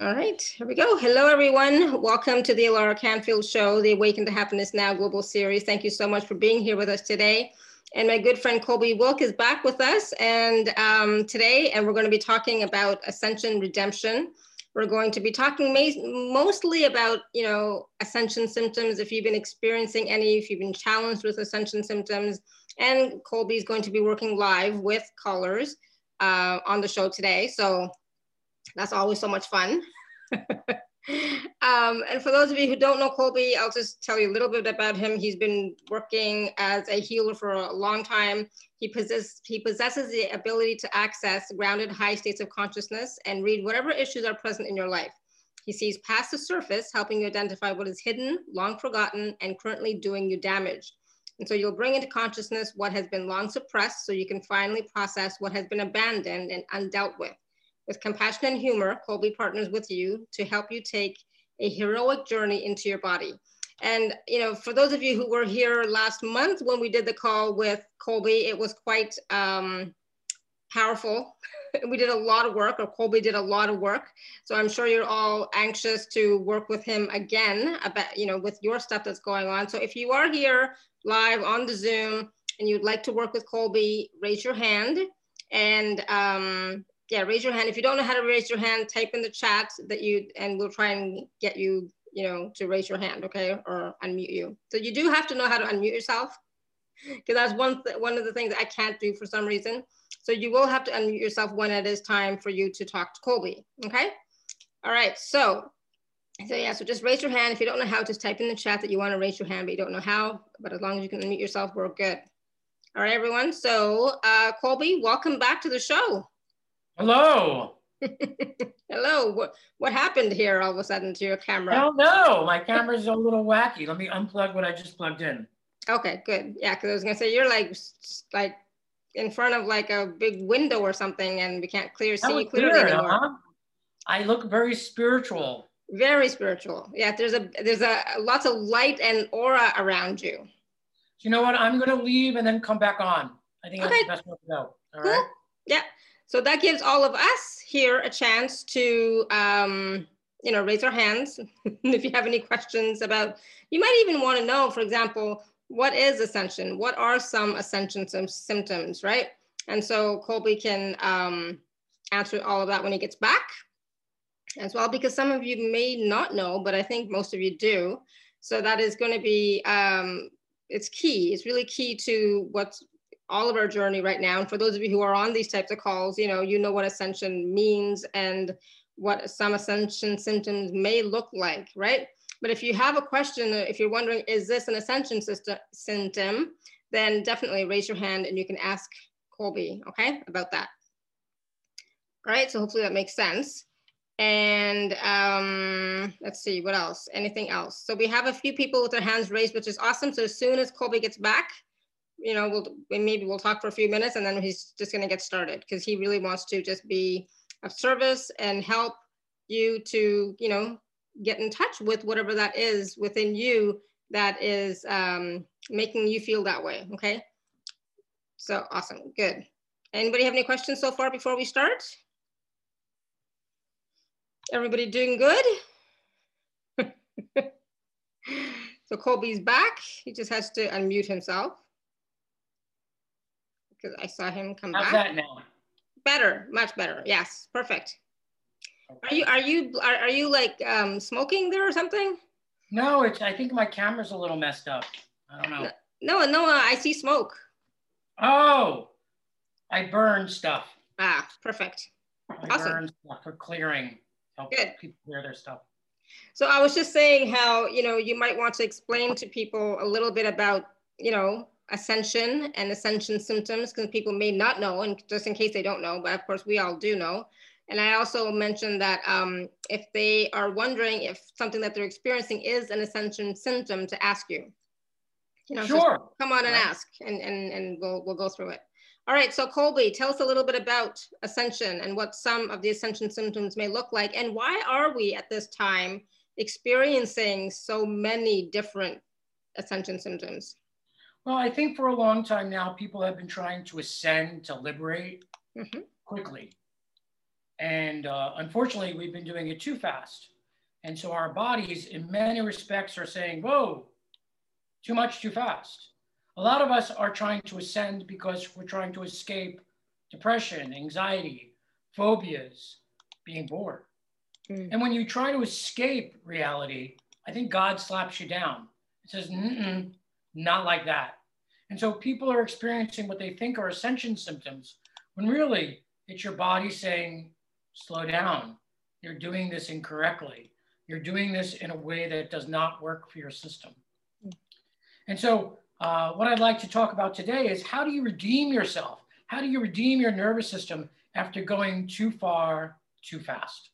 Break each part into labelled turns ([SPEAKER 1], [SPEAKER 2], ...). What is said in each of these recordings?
[SPEAKER 1] All right, here we go. Hello, everyone. Welcome to the Alara Canfield Show, the Awaken to Happiness Now Global Series. Thank you so much for being here with us today. And my good friend Colby Wilk is back with us and um, today, and we're going to be talking about Ascension Redemption. We're going to be talking mostly about, you know, ascension symptoms. If you've been experiencing any, if you've been challenged with ascension symptoms, and Colby is going to be working live with callers uh, on the show today. So that's always so much fun. um, and for those of you who don't know Colby, I'll just tell you a little bit about him. He's been working as a healer for a long time. He, possess, he possesses the ability to access grounded high states of consciousness and read whatever issues are present in your life. He sees past the surface, helping you identify what is hidden, long forgotten, and currently doing you damage. And so you'll bring into consciousness what has been long suppressed so you can finally process what has been abandoned and undealt with. With compassion and humor, Colby partners with you to help you take a heroic journey into your body. And you know, for those of you who were here last month when we did the call with Colby, it was quite um, powerful. we did a lot of work, or Colby did a lot of work. So I'm sure you're all anxious to work with him again about, you know, with your stuff that's going on. So if you are here live on the Zoom and you'd like to work with Colby, raise your hand. And um, yeah, raise your hand. If you don't know how to raise your hand, type in the chat that you, and we'll try and get you, you know, to raise your hand, okay, or unmute you. So you do have to know how to unmute yourself, because that's one one of the things I can't do for some reason. So you will have to unmute yourself when it is time for you to talk to Colby, okay? All right, so, so yeah, so just raise your hand. If you don't know how, just type in the chat that you want to raise your hand, but you don't know how, but as long as you can unmute yourself, we're good. All right, everyone. So uh, Colby, welcome back to the show.
[SPEAKER 2] Hello.
[SPEAKER 1] Hello. What what happened here all of a sudden to your camera?
[SPEAKER 2] I don't know. My camera's a little wacky. Let me unplug what I just plugged in.
[SPEAKER 1] Okay, good. Yeah, because I was gonna say you're like like in front of like a big window or something, and we can't clear see you clearly weird, anymore. Huh?
[SPEAKER 2] I look very spiritual.
[SPEAKER 1] Very spiritual. Yeah, there's a there's a lots of light and aura around you.
[SPEAKER 2] You know what? I'm gonna leave and then come back on. I think okay. that's the best way to go. All cool. right.
[SPEAKER 1] Yeah. So that gives all of us here a chance to, um, you know, raise our hands if you have any questions about, you might even want to know, for example, what is ascension? What are some ascension symptoms, right? And so Colby can um, answer all of that when he gets back as well, because some of you may not know, but I think most of you do. So that is going to be, um, it's key. It's really key to what's all of our journey right now. And for those of you who are on these types of calls, you know, you know what ascension means and what some ascension symptoms may look like, right? But if you have a question, if you're wondering, is this an ascension system, symptom, then definitely raise your hand and you can ask Colby, okay, about that. All right, so hopefully that makes sense. And um, let's see, what else? Anything else? So we have a few people with their hands raised, which is awesome. So as soon as Colby gets back, you know, we'll maybe we'll talk for a few minutes and then he's just going to get started because he really wants to just be of service and help you to, you know, get in touch with whatever that is within you that is um, making you feel that way. Okay. So awesome. Good. Anybody have any questions so far before we start? Everybody doing good? so Colby's back. He just has to unmute himself because I saw him come
[SPEAKER 2] How's
[SPEAKER 1] back.
[SPEAKER 2] that now?
[SPEAKER 1] Better, much better. Yes, perfect. Okay. Are you are you are, are you like um, smoking there or something?
[SPEAKER 2] No, it's. I think my camera's a little messed up. I don't know.
[SPEAKER 1] No, no, I see smoke.
[SPEAKER 2] Oh, I burn stuff.
[SPEAKER 1] Ah, perfect.
[SPEAKER 2] I awesome. burn stuff for clearing. Help Good. people clear their stuff.
[SPEAKER 1] So I was just saying how you know you might want to explain to people a little bit about you know ascension and ascension symptoms because people may not know and just in case they don't know but of course we all do know. And i also mentioned that um, if they are wondering if something that they're experiencing is an ascension symptom to ask you.
[SPEAKER 2] You know sure.
[SPEAKER 1] come on and right. ask and, and and we'll we'll go through it. All right so colby tell us a little bit about ascension and what some of the ascension symptoms may look like and why are we at this time experiencing so many different ascension symptoms
[SPEAKER 2] well, I think for a long time now, people have been trying to ascend, to liberate mm-hmm. quickly. And uh, unfortunately, we've been doing it too fast. And so our bodies, in many respects, are saying, whoa, too much, too fast. A lot of us are trying to ascend because we're trying to escape depression, anxiety, phobias, being bored. Mm. And when you try to escape reality, I think God slaps you down. It says, not like that. And so people are experiencing what they think are ascension symptoms when really it's your body saying, slow down. You're doing this incorrectly. You're doing this in a way that does not work for your system. And so, uh, what I'd like to talk about today is how do you redeem yourself? How do you redeem your nervous system after going too far, too fast?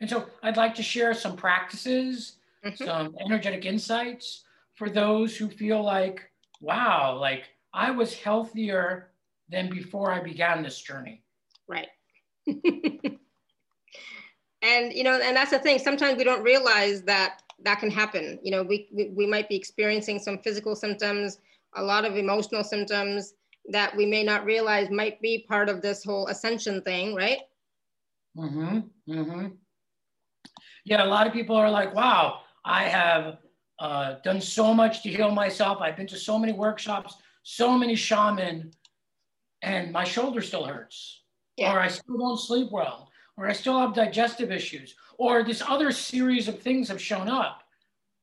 [SPEAKER 2] And so, I'd like to share some practices, mm-hmm. some energetic insights for those who feel like, wow, like I was healthier than before I began this journey.
[SPEAKER 1] Right. and you know and that's the thing sometimes we don't realize that that can happen you know we, we, we might be experiencing some physical symptoms a lot of emotional symptoms that we may not realize might be part of this whole ascension thing right
[SPEAKER 2] mm-hmm mm-hmm yeah a lot of people are like wow i have uh, done so much to heal myself i've been to so many workshops so many shaman and my shoulder still hurts yeah. or i still don't sleep well or I still have digestive issues, or this other series of things have shown up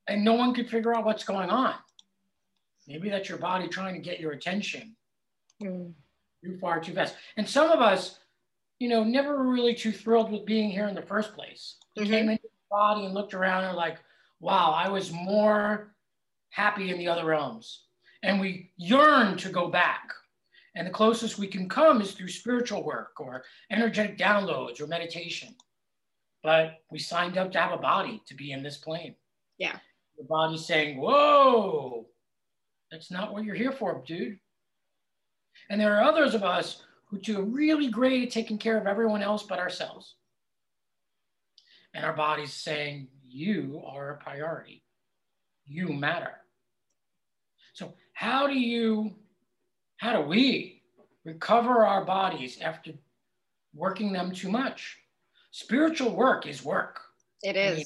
[SPEAKER 2] and no one could figure out what's going on. Maybe that's your body trying to get your attention mm. too far, too fast. And some of us, you know, never were really too thrilled with being here in the first place. Mm-hmm. came into the body and looked around and like, wow, I was more happy in the other realms. And we yearn to go back. And the closest we can come is through spiritual work or energetic downloads or meditation. But we signed up to have a body to be in this plane.
[SPEAKER 1] Yeah.
[SPEAKER 2] The body's saying, whoa, that's not what you're here for, dude. And there are others of us who do really great at taking care of everyone else but ourselves. And our body's saying, you are a priority. You matter. So, how do you how do we recover our bodies after working them too much? Spiritual work is work.
[SPEAKER 1] It is. I mean,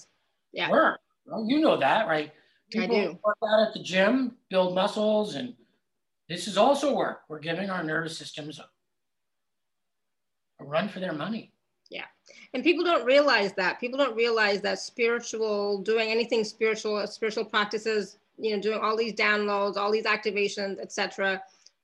[SPEAKER 2] yeah. Work. Well, you know that, right?
[SPEAKER 1] People I do.
[SPEAKER 2] work out at the gym, build muscles, and this is also work. We're giving our nervous systems a, a run for their money.
[SPEAKER 1] Yeah. And people don't realize that. People don't realize that spiritual, doing anything spiritual, spiritual practices, you know, doing all these downloads, all these activations, etc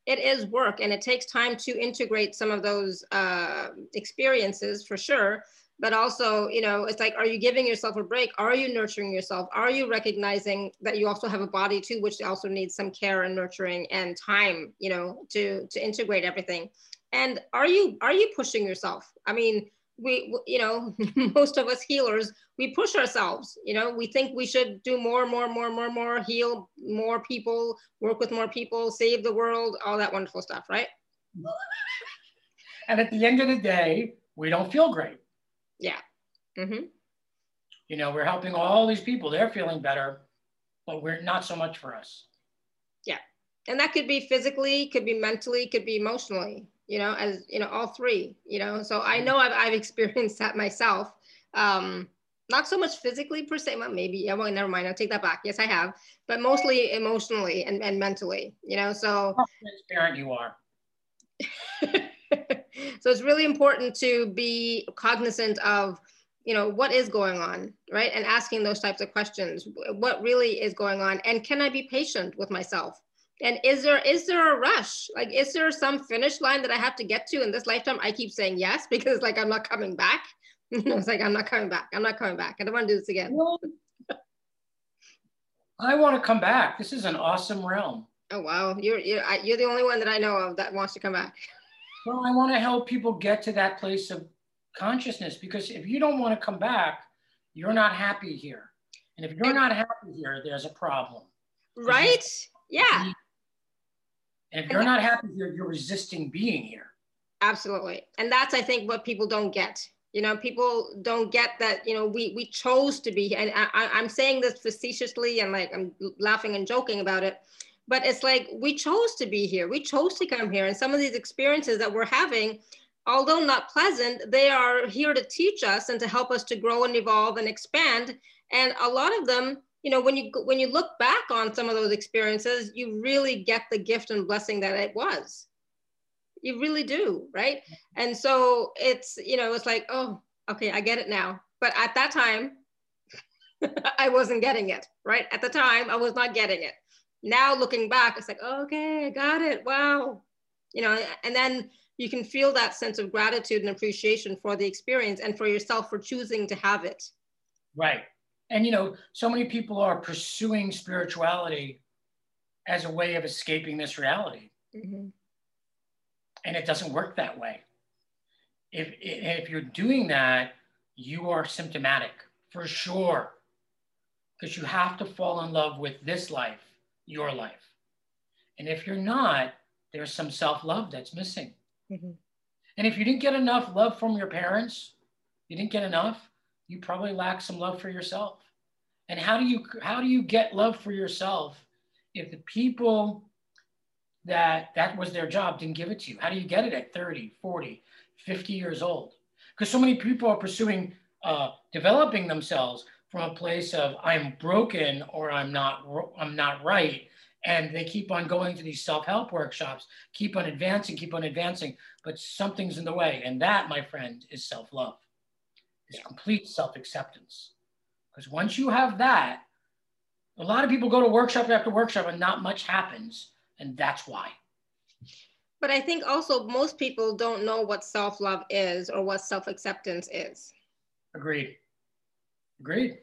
[SPEAKER 1] it is work. And it takes time to integrate some of those uh, experiences for sure. But also you know it's like are you giving yourself a break? Are you nurturing yourself? Are you recognizing that you also have a body too which also needs some care and nurturing and time you know to to integrate everything? And are you are you pushing yourself? I mean we you know most of us healers we push ourselves you know we think we should do more more more more more heal more people work with more people save the world all that wonderful stuff right?
[SPEAKER 2] And at the end of the day we don't feel great.
[SPEAKER 1] Yeah. Mm-hmm.
[SPEAKER 2] you know we're helping all these people. They're feeling better but we're not so much for us.
[SPEAKER 1] Yeah. And that could be physically could be mentally could be emotionally you know, as you know, all three, you know. So I know I've, I've experienced that myself. Um, not so much physically per se, but maybe, yeah, well, never mind, I'll take that back. Yes, I have, but mostly emotionally and, and mentally, you know, so.
[SPEAKER 2] How transparent you are.
[SPEAKER 1] so it's really important to be cognizant of, you know, what is going on, right? And asking those types of questions. What really is going on? And can I be patient with myself? And is there is there a rush? Like is there some finish line that i have to get to in this lifetime? I keep saying yes because like i'm not coming back. It's like i'm not coming back. I'm not coming back. I don't want to do this again. Well,
[SPEAKER 2] i want to come back. This is an awesome realm.
[SPEAKER 1] Oh wow. You're you're, you're the only one that i know of that wants to come back.
[SPEAKER 2] Well i want to help people get to that place of consciousness because if you don't want to come back you're not happy here. And if you're not happy here there's a problem.
[SPEAKER 1] Right? Yeah
[SPEAKER 2] if you're not happy here, you're resisting being here.
[SPEAKER 1] Absolutely. And that's, I think, what people don't get. You know, people don't get that, you know, we, we chose to be, here. and I, I'm saying this facetiously and like I'm laughing and joking about it, but it's like we chose to be here. We chose to come here. And some of these experiences that we're having although not pleasant, they are here to teach us and to help us to grow and evolve and expand. And a lot of them, you know, when you when you look back on some of those experiences, you really get the gift and blessing that it was. You really do, right? And so it's, you know, it's like, oh, okay, I get it now. But at that time, I wasn't getting it, right? At the time, I was not getting it. Now looking back, it's like, okay, I got it. Wow. You know, and then you can feel that sense of gratitude and appreciation for the experience and for yourself for choosing to have it.
[SPEAKER 2] Right. And, you know, so many people are pursuing spirituality as a way of escaping this reality. Mm-hmm. And it doesn't work that way. If, if you're doing that, you are symptomatic for sure. Because you have to fall in love with this life, your life. And if you're not, there's some self love that's missing. Mm-hmm. And if you didn't get enough love from your parents, you didn't get enough, you probably lack some love for yourself. And how do you how do you get love for yourself if the people that that was their job didn't give it to you? How do you get it at 30, 40, 50 years old? Because so many people are pursuing uh, developing themselves from a place of I'm broken or I'm not I'm not right and they keep on going to these self-help workshops keep on advancing keep on advancing but something's in the way and that my friend is self-love is complete self-acceptance because once you have that a lot of people go to workshop after workshop and not much happens and that's why
[SPEAKER 1] but i think also most people don't know what self-love is or what self-acceptance is
[SPEAKER 2] agreed agreed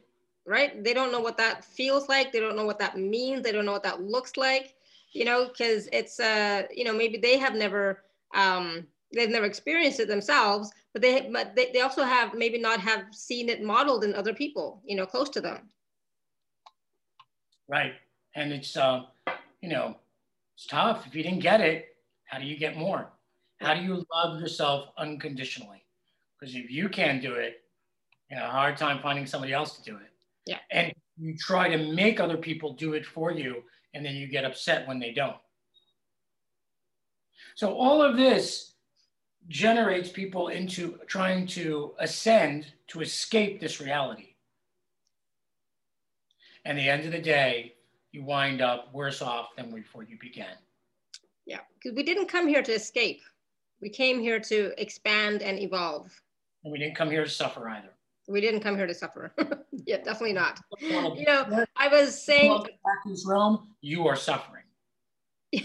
[SPEAKER 1] right? They don't know what that feels like. They don't know what that means. They don't know what that looks like, you know, because it's, uh, you know, maybe they have never, um, they've never experienced it themselves, but they, but they, they also have maybe not have seen it modeled in other people, you know, close to them.
[SPEAKER 2] Right. And it's, uh, you know, it's tough. If you didn't get it, how do you get more? How do you love yourself unconditionally? Because if you can't do it, you know, a hard time finding somebody else to do it.
[SPEAKER 1] Yeah.
[SPEAKER 2] And you try to make other people do it for you, and then you get upset when they don't. So all of this generates people into trying to ascend to escape this reality. And the end of the day, you wind up worse off than before you began.
[SPEAKER 1] Yeah, because we didn't come here to escape. We came here to expand and evolve.
[SPEAKER 2] And we didn't come here to suffer either
[SPEAKER 1] we didn't come here to suffer. yeah, definitely not. You know, I was saying
[SPEAKER 2] back in this realm, you are suffering.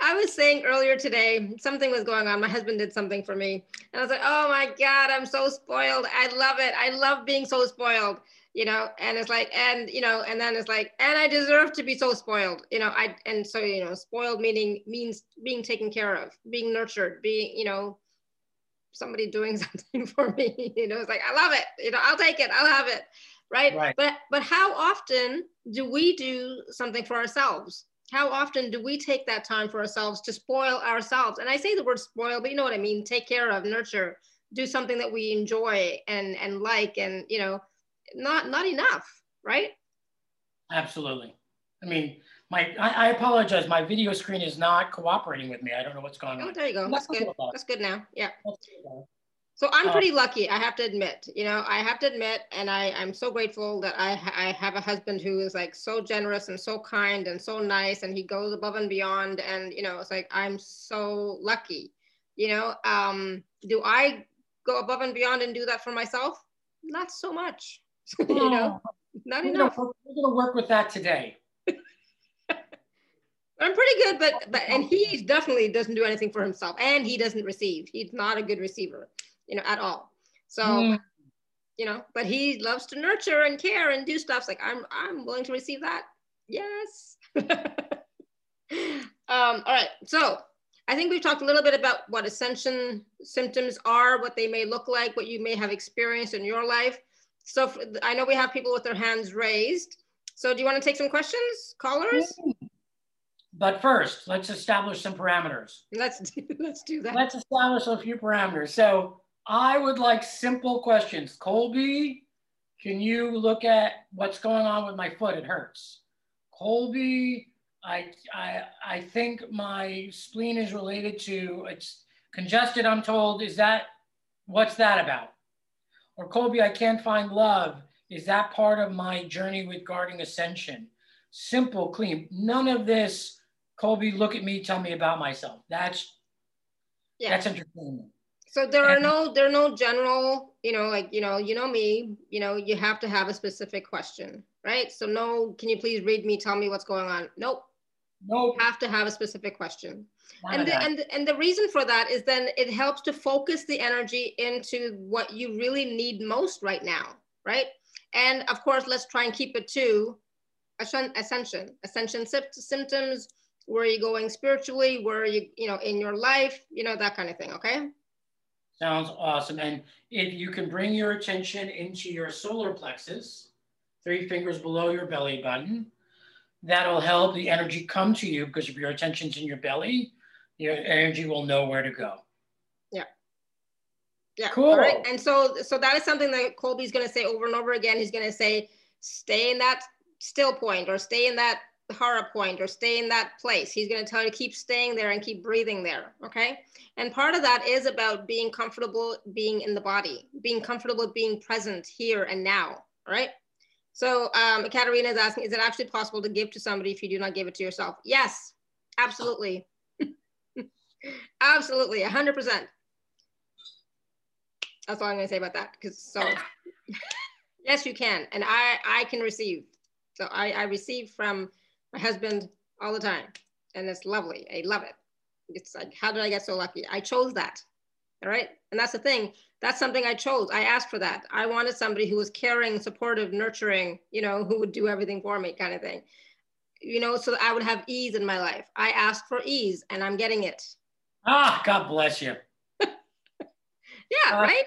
[SPEAKER 1] I was saying earlier today, something was going on. My husband did something for me. And I was like, oh my God, I'm so spoiled. I love it. I love being so spoiled, you know, and it's like, and, you know, and then it's like, and I deserve to be so spoiled, you know, I, and so, you know, spoiled meaning means being taken care of, being nurtured, being, you know, somebody doing something for me. You know, it's like, I love it. You know, I'll take it. I'll have it. Right? right. But but how often do we do something for ourselves? How often do we take that time for ourselves to spoil ourselves? And I say the word spoil, but you know what I mean, take care of, nurture, do something that we enjoy and and like and you know, not not enough, right?
[SPEAKER 2] Absolutely. I mean, my I, I, apologize. My video screen is not cooperating with me. I don't know what's going on.
[SPEAKER 1] oh,
[SPEAKER 2] on.
[SPEAKER 1] there you go. That's good. That's good now. Yeah. So I'm uh, pretty lucky. I have to admit. You know, I have to admit, and I I'm so grateful that I I have a husband who is like so generous and so kind and so nice, and he goes above and beyond. And you know, it's like I'm so lucky. You know, um, do I go above and beyond and do that for myself? Not so much. you know, not
[SPEAKER 2] we're
[SPEAKER 1] enough.
[SPEAKER 2] Gonna, we're gonna work with that today.
[SPEAKER 1] I'm pretty good, but but and he definitely doesn't do anything for himself, and he doesn't receive. He's not a good receiver, you know, at all. So, mm. you know, but he loves to nurture and care and do stuff. It's like I'm I'm willing to receive that. Yes. um, all right. So I think we've talked a little bit about what ascension symptoms are, what they may look like, what you may have experienced in your life. So I know we have people with their hands raised. So do you want to take some questions, callers? Mm.
[SPEAKER 2] But first, let's establish some parameters.
[SPEAKER 1] Let's do, let's do that.
[SPEAKER 2] Let's establish a few parameters. So I would like simple questions. Colby, can you look at what's going on with my foot? It hurts. Colby, I, I, I think my spleen is related to, it's Congested, I'm told, is that, what's that about? Or Colby, I can't find love. Is that part of my journey with guarding ascension? Simple, clean. None of this, Colby, look at me, tell me about myself. That's yeah. that's entertainment.
[SPEAKER 1] So there are no there are no general, you know, like you know, you know me, you know, you have to have a specific question, right? So no, can you please read me, tell me what's going on? Nope.
[SPEAKER 2] Nope.
[SPEAKER 1] You have to have a specific question. and the, and and the reason for that is then it helps to focus the energy into what you really need most right now, right? And of course, let's try and keep it to ascension, ascension symptoms, where are you going spiritually, where are you, you know, in your life, you know, that kind of thing, okay?
[SPEAKER 2] Sounds awesome. And if you can bring your attention into your solar plexus, three fingers below your belly button, that'll help the energy come to you because if your attention's in your belly, your energy will know where to go.
[SPEAKER 1] Yeah. Yeah.
[SPEAKER 2] Cool. All
[SPEAKER 1] right. And so so that is something that Colby's gonna say over and over again. He's gonna say, stay in that still point or stay in that hara point or stay in that place. He's going to tell you to keep staying there and keep breathing there. Okay. And part of that is about being comfortable being in the body, being comfortable being present here and now. Right. So um, Katerina is asking, is it actually possible to give to somebody if you do not give it to yourself? Yes, absolutely. absolutely, 100%. That's all I'm gonna say about that. Because so, yes, you can. And I, I can receive. So I, I receive from my husband all the time and it's lovely. I love it. It's like, how did I get so lucky? I chose that. All right. And that's the thing. That's something I chose. I asked for that. I wanted somebody who was caring, supportive, nurturing, you know, who would do everything for me kind of thing. You know, so I would have ease in my life. I asked for ease and I'm getting it.
[SPEAKER 2] Ah, God bless you.
[SPEAKER 1] yeah, uh, right?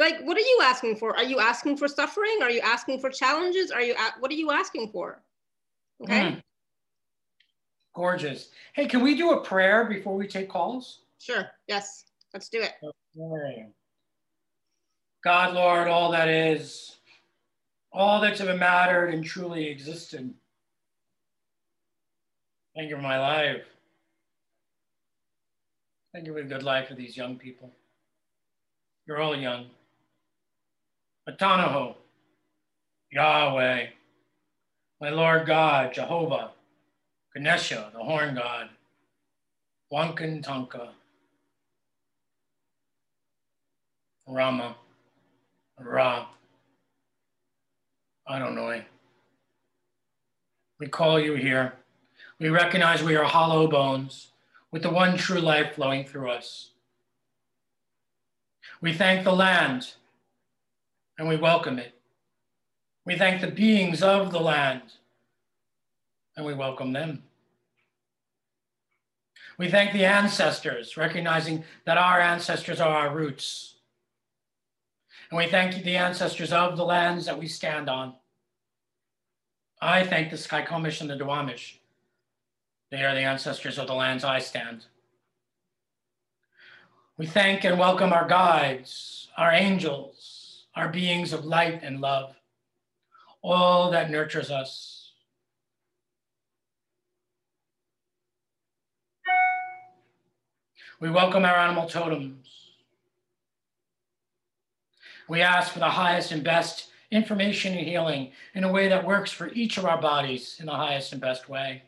[SPEAKER 1] Like, what are you asking for? Are you asking for suffering? Are you asking for challenges? Are you, what are you asking for? Okay. Mm.
[SPEAKER 2] Gorgeous. Hey, can we do a prayer before we take calls?
[SPEAKER 1] Sure. Yes. Let's do it.
[SPEAKER 2] Okay. God, Lord, all that is, all that's ever mattered and truly existed. Thank you for my life. Thank you for the good life for these young people. You're all young. Atanaho, Yahweh, my Lord God, Jehovah, Ganesha, the horn god, Wakan Tanka, Rama, Ra, Adonai. We call you here. We recognize we are hollow bones with the one true life flowing through us. We thank the land and we welcome it. We thank the beings of the land and we welcome them. We thank the ancestors, recognizing that our ancestors are our roots. And we thank the ancestors of the lands that we stand on. I thank the Skykomish and the Duwamish. They are the ancestors of the lands I stand. We thank and welcome our guides, our angels, our beings of light and love, all that nurtures us We welcome our animal totems. We ask for the highest and best information and healing in a way that works for each of our bodies in the highest and best way.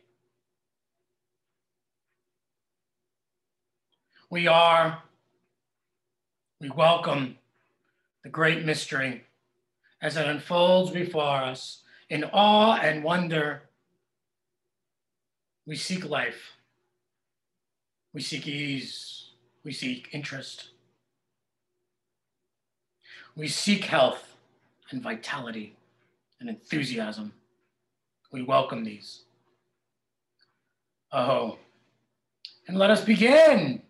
[SPEAKER 2] We are, we welcome the great mystery as it unfolds before us in awe and wonder. We seek life. We seek ease. We seek interest. We seek health and vitality and enthusiasm. We welcome these. Oh, and let us begin.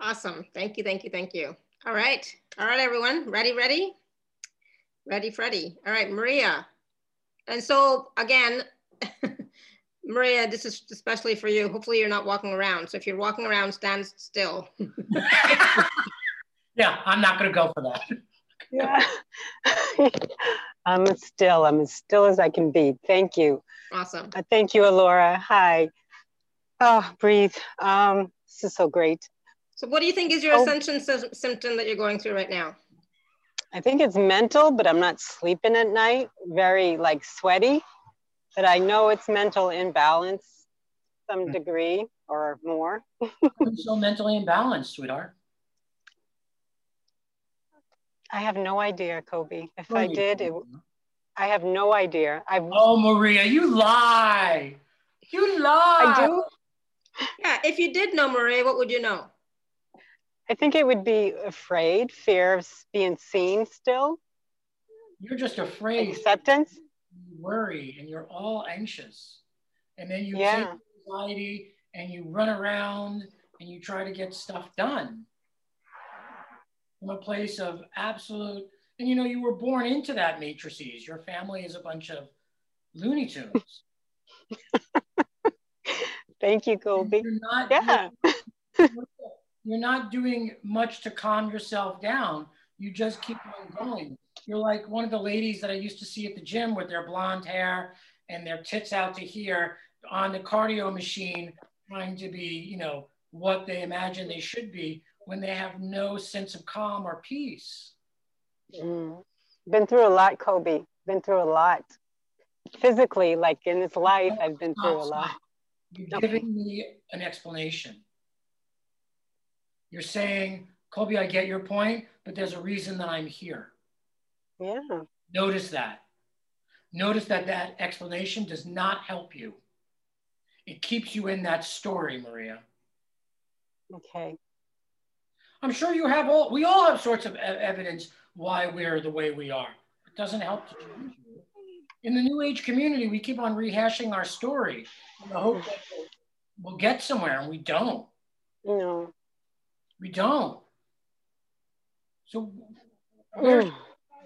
[SPEAKER 1] Awesome. Thank you, thank you, thank you. All right. All right, everyone. Ready, ready? Ready, Freddy. All right, Maria. And so again, Maria, this is especially for you. Hopefully you're not walking around. So if you're walking around, stand still.
[SPEAKER 2] yeah, I'm not gonna go for that.
[SPEAKER 3] yeah. I'm still, I'm as still as I can be. Thank you.
[SPEAKER 1] Awesome.
[SPEAKER 3] Uh, thank you, Alara. Hi. Oh, breathe. Um, This is so great.
[SPEAKER 1] So what do you think is your oh. ascension symptom that you're going through right now?
[SPEAKER 3] I think it's mental, but I'm not sleeping at night, very like sweaty. But I know it's mental imbalance some hmm. degree or more.
[SPEAKER 2] so mentally imbalanced, sweetheart.
[SPEAKER 3] I have no idea, Colby. If I did, it, I have no idea. I
[SPEAKER 2] Oh, Maria, you lie. You lie.
[SPEAKER 3] I do.
[SPEAKER 1] Yeah, if you did know Maria, what would you know?
[SPEAKER 3] I think it would be afraid, fear of being seen still.
[SPEAKER 2] You're just afraid.
[SPEAKER 3] Acceptance.
[SPEAKER 2] Worry and you're all anxious. And then you yeah. take anxiety and you run around and you try to get stuff done from a place of absolute, and you know, you were born into that matrices. Your family is a bunch of Looney Tunes.
[SPEAKER 3] Thank you, Colby.
[SPEAKER 2] You're not,
[SPEAKER 3] yeah.
[SPEAKER 2] You're, you're not doing much to calm yourself down. You just keep on going. You're like one of the ladies that I used to see at the gym with their blonde hair and their tits out to here on the cardio machine, trying to be, you know, what they imagine they should be when they have no sense of calm or peace.
[SPEAKER 3] Mm. Been through a lot, Colby. Been through a lot. Physically, like in this life, I've been through a lot.
[SPEAKER 2] You're giving me an explanation. You're saying, Colby, I get your point, but there's a reason that I'm here.
[SPEAKER 3] Yeah.
[SPEAKER 2] Notice that. Notice that that explanation does not help you. It keeps you in that story, Maria.
[SPEAKER 3] Okay.
[SPEAKER 2] I'm sure you have all, we all have sorts of evidence why we're the way we are. It doesn't help to change you. In the New Age community, we keep on rehashing our story in the hope that we'll get somewhere, and we don't.
[SPEAKER 3] No.
[SPEAKER 2] We don't. So, where, mm.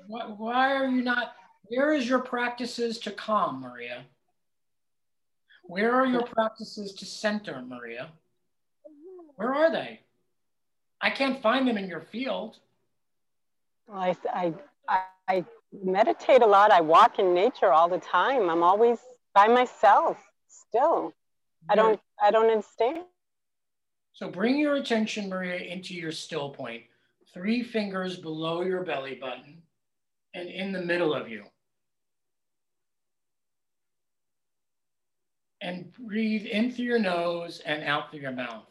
[SPEAKER 2] Why, why are you not? Where is your practices to calm, Maria? Where are your practices to center, Maria? Where are they? I can't find them in your field.
[SPEAKER 3] I, I, I meditate a lot. I walk in nature all the time. I'm always by myself still. I don't, I don't understand.
[SPEAKER 2] So bring your attention, Maria, into your still. Three fingers below your belly button and in the middle of you. And breathe in through your nose and out through your mouth.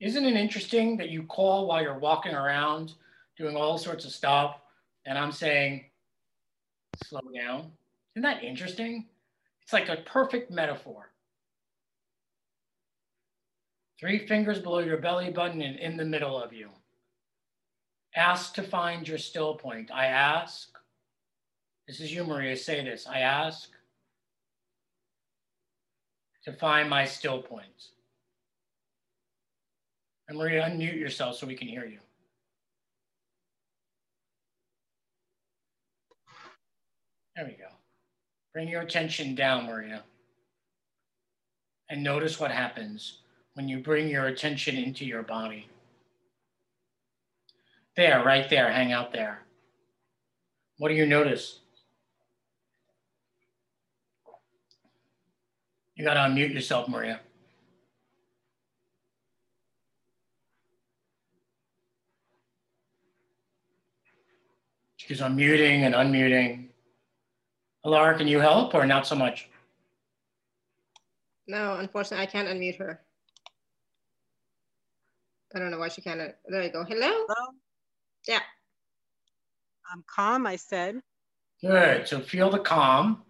[SPEAKER 2] Isn't it interesting that you call while you're walking around doing all sorts of stuff? And I'm saying, slow down. Isn't that interesting? It's like a perfect metaphor. Three fingers below your belly button and in the middle of you. Ask to find your still point. I ask. This is you, Maria. Say this. I ask to find my still points. And Maria, unmute yourself so we can hear you. There we go. Bring your attention down, Maria. And notice what happens when you bring your attention into your body. There, right there, hang out there. What do you notice? You got to unmute yourself, Maria. She's unmuting and unmuting. Alara, can you help or not so much?
[SPEAKER 1] No, unfortunately, I can't unmute her. I don't know why she can't. There you go. Hello?
[SPEAKER 3] Hello?
[SPEAKER 1] Yeah.
[SPEAKER 3] I'm calm, I said.
[SPEAKER 2] Good. So feel the calm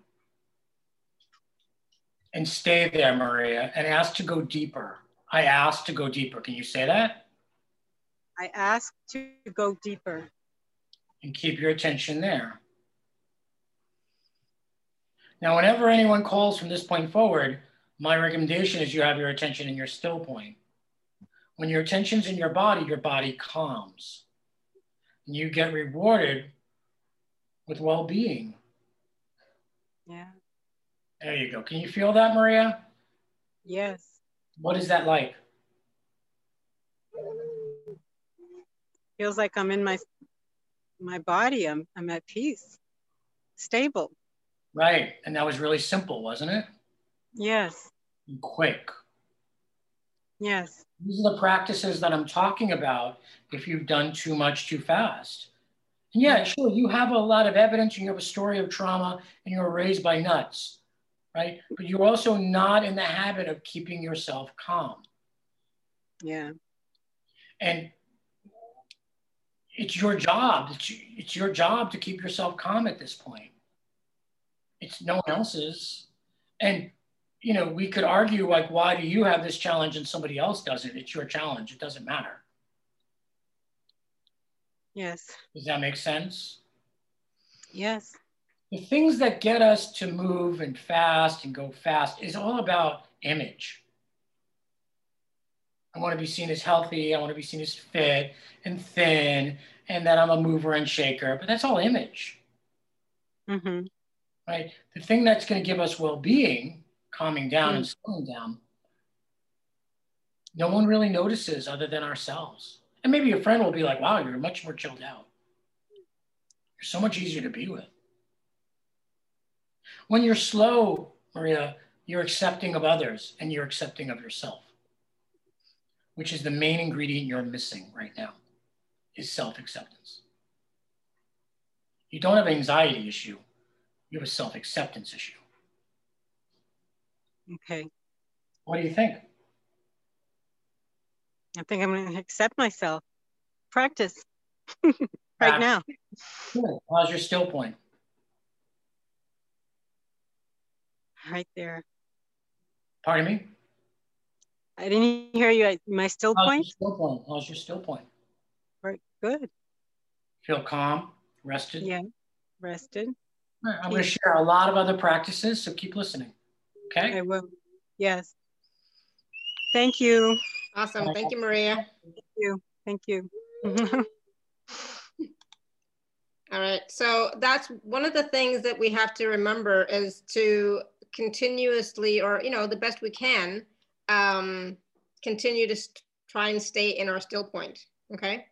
[SPEAKER 2] and stay there, Maria, and ask to go deeper. I ask to go deeper. Can you say that?
[SPEAKER 3] I ask to go deeper
[SPEAKER 2] and keep your attention there. Now, whenever anyone calls from this point forward, my recommendation is you have your attention in your still point. When your attention's in your body, your body calms. You get rewarded with well being.
[SPEAKER 3] Yeah.
[SPEAKER 2] There you go. Can you feel that, Maria?
[SPEAKER 3] Yes.
[SPEAKER 2] What is that like?
[SPEAKER 3] Feels like I'm in my my body, I'm, I'm at peace, stable.
[SPEAKER 2] Right. And that was really simple, wasn't it?
[SPEAKER 3] Yes.
[SPEAKER 2] And quick.
[SPEAKER 3] Yes.
[SPEAKER 2] These are the practices that I'm talking about if you've done too much too fast. And yeah, sure, you have a lot of evidence and you have a story of trauma and you were raised by nuts, right? But you're also not in the habit of keeping yourself calm.
[SPEAKER 3] Yeah.
[SPEAKER 2] And it's your job. It's, it's your job to keep yourself calm at this point. It's no one else's. And you know, we could argue like, why do you have this challenge and somebody else doesn't? It's your challenge. It doesn't matter.
[SPEAKER 3] Yes.
[SPEAKER 2] Does that make sense?
[SPEAKER 3] Yes.
[SPEAKER 2] The things that get us to move and fast and go fast is all about image. I want to be seen as healthy. I want to be seen as fit and thin, and that I'm a mover and shaker. But that's all image.
[SPEAKER 3] Mm-hmm.
[SPEAKER 2] Right. The thing that's going to give us well-being, calming down mm-hmm. and slowing down, no one really notices other than ourselves. And maybe a friend will be like, "Wow, you're much more chilled out. You're so much easier to be with." When you're slow, Maria, you're accepting of others and you're accepting of yourself which is the main ingredient you're missing right now, is self-acceptance. You don't have an anxiety issue, you have a self-acceptance issue.
[SPEAKER 3] Okay.
[SPEAKER 2] What do you think?
[SPEAKER 3] I think I'm going to accept myself. Practice right Practice. now.
[SPEAKER 2] Good. How's your still point?
[SPEAKER 3] Right there.
[SPEAKER 2] Pardon me?
[SPEAKER 3] I didn't hear you. My still
[SPEAKER 2] How's
[SPEAKER 3] point?
[SPEAKER 2] Still point. How's your still point?
[SPEAKER 3] Right. Good.
[SPEAKER 2] Feel calm, rested?
[SPEAKER 3] Yeah, rested.
[SPEAKER 2] Right, I'm going to share a lot of other practices, so keep listening. Okay?
[SPEAKER 3] I will. Yes. Thank you.
[SPEAKER 1] Awesome. Thank you, Maria.
[SPEAKER 3] Thank you. Thank you.
[SPEAKER 1] All right. So that's one of the things that we have to remember is to continuously, or, you know, the best we can, um, continue to try and stay in our still point, okay?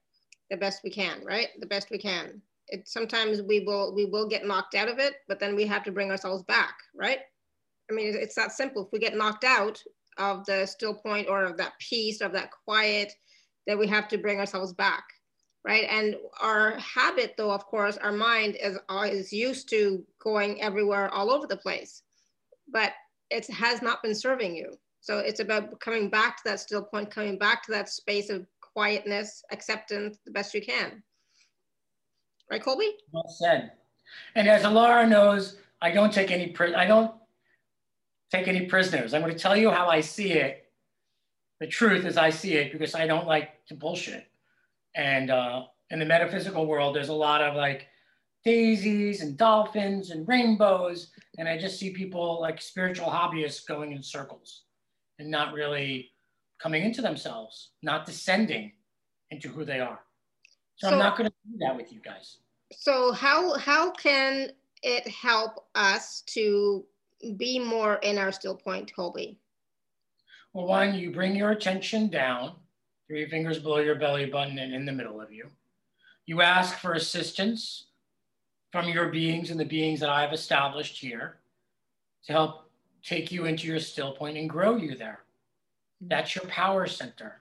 [SPEAKER 1] The best we can, right? The best we can. It, sometimes we will we will get knocked out of it, but then we have to bring ourselves back, right? I mean, it's that simple. If we get knocked out of the still point or of that peace, of that quiet, then we have to bring ourselves back, right? And our habit, though, of course, our mind is, uh, is used to going everywhere, all over the place, but it has not been serving you. So it's about coming back to that still point, coming back to that space of quietness, acceptance, the best you can. Right, Colby?
[SPEAKER 2] Well said. And as Alara knows, I don't take any I don't take any prisoners. I'm going to tell you how I see it. The truth as I see it, because I don't like to bullshit. And uh, in the metaphysical world, there's a lot of like daisies and dolphins and rainbows, and I just see people like spiritual hobbyists going in circles and not really coming into themselves, not descending into who they are. So, so I'm not going to do that with you guys.
[SPEAKER 1] So how how can it help us to be more in our still point, Colby?
[SPEAKER 2] Well, one, you bring your attention down, three fingers below your belly button and in the middle of you. You ask for assistance from your beings and the beings that I've established here to help take you into your still point and grow you there. Mm-hmm. That's your power center.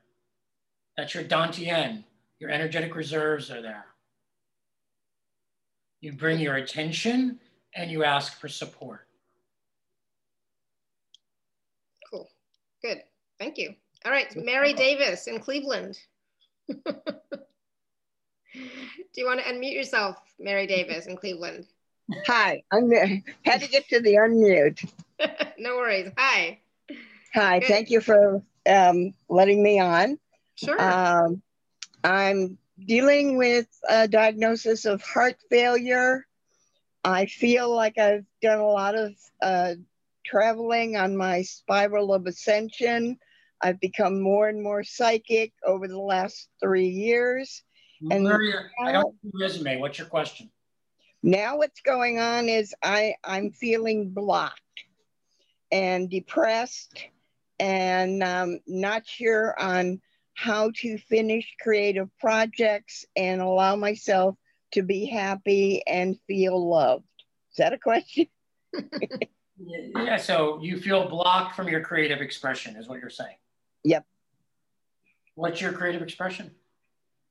[SPEAKER 2] That's your Dantian. Your energetic reserves are there. You bring your attention and you ask for support.
[SPEAKER 1] Cool. Good. Thank you. All right. Mary Davis in Cleveland. Do you want to unmute yourself, Mary Davis in Cleveland?
[SPEAKER 4] Hi, I'm had to get to the unmute.
[SPEAKER 1] no worries. Hi.
[SPEAKER 4] Hi, Good. thank you for um, letting me on.
[SPEAKER 1] Sure.
[SPEAKER 4] Um, I'm dealing with a diagnosis of heart failure. I feel like I've done a lot of uh, traveling on my spiral of ascension. I've become more and more psychic over the last three years.
[SPEAKER 2] And Maria, I don't see resume. What's your question?
[SPEAKER 4] Now what's going on is I, I'm feeling blocked and depressed and um, not sure on how to finish creative projects and allow myself to be happy and feel loved. Is that a question?
[SPEAKER 2] yeah, so you feel blocked from your creative expression, is what you're saying.
[SPEAKER 4] Yep.
[SPEAKER 2] What's your creative expression?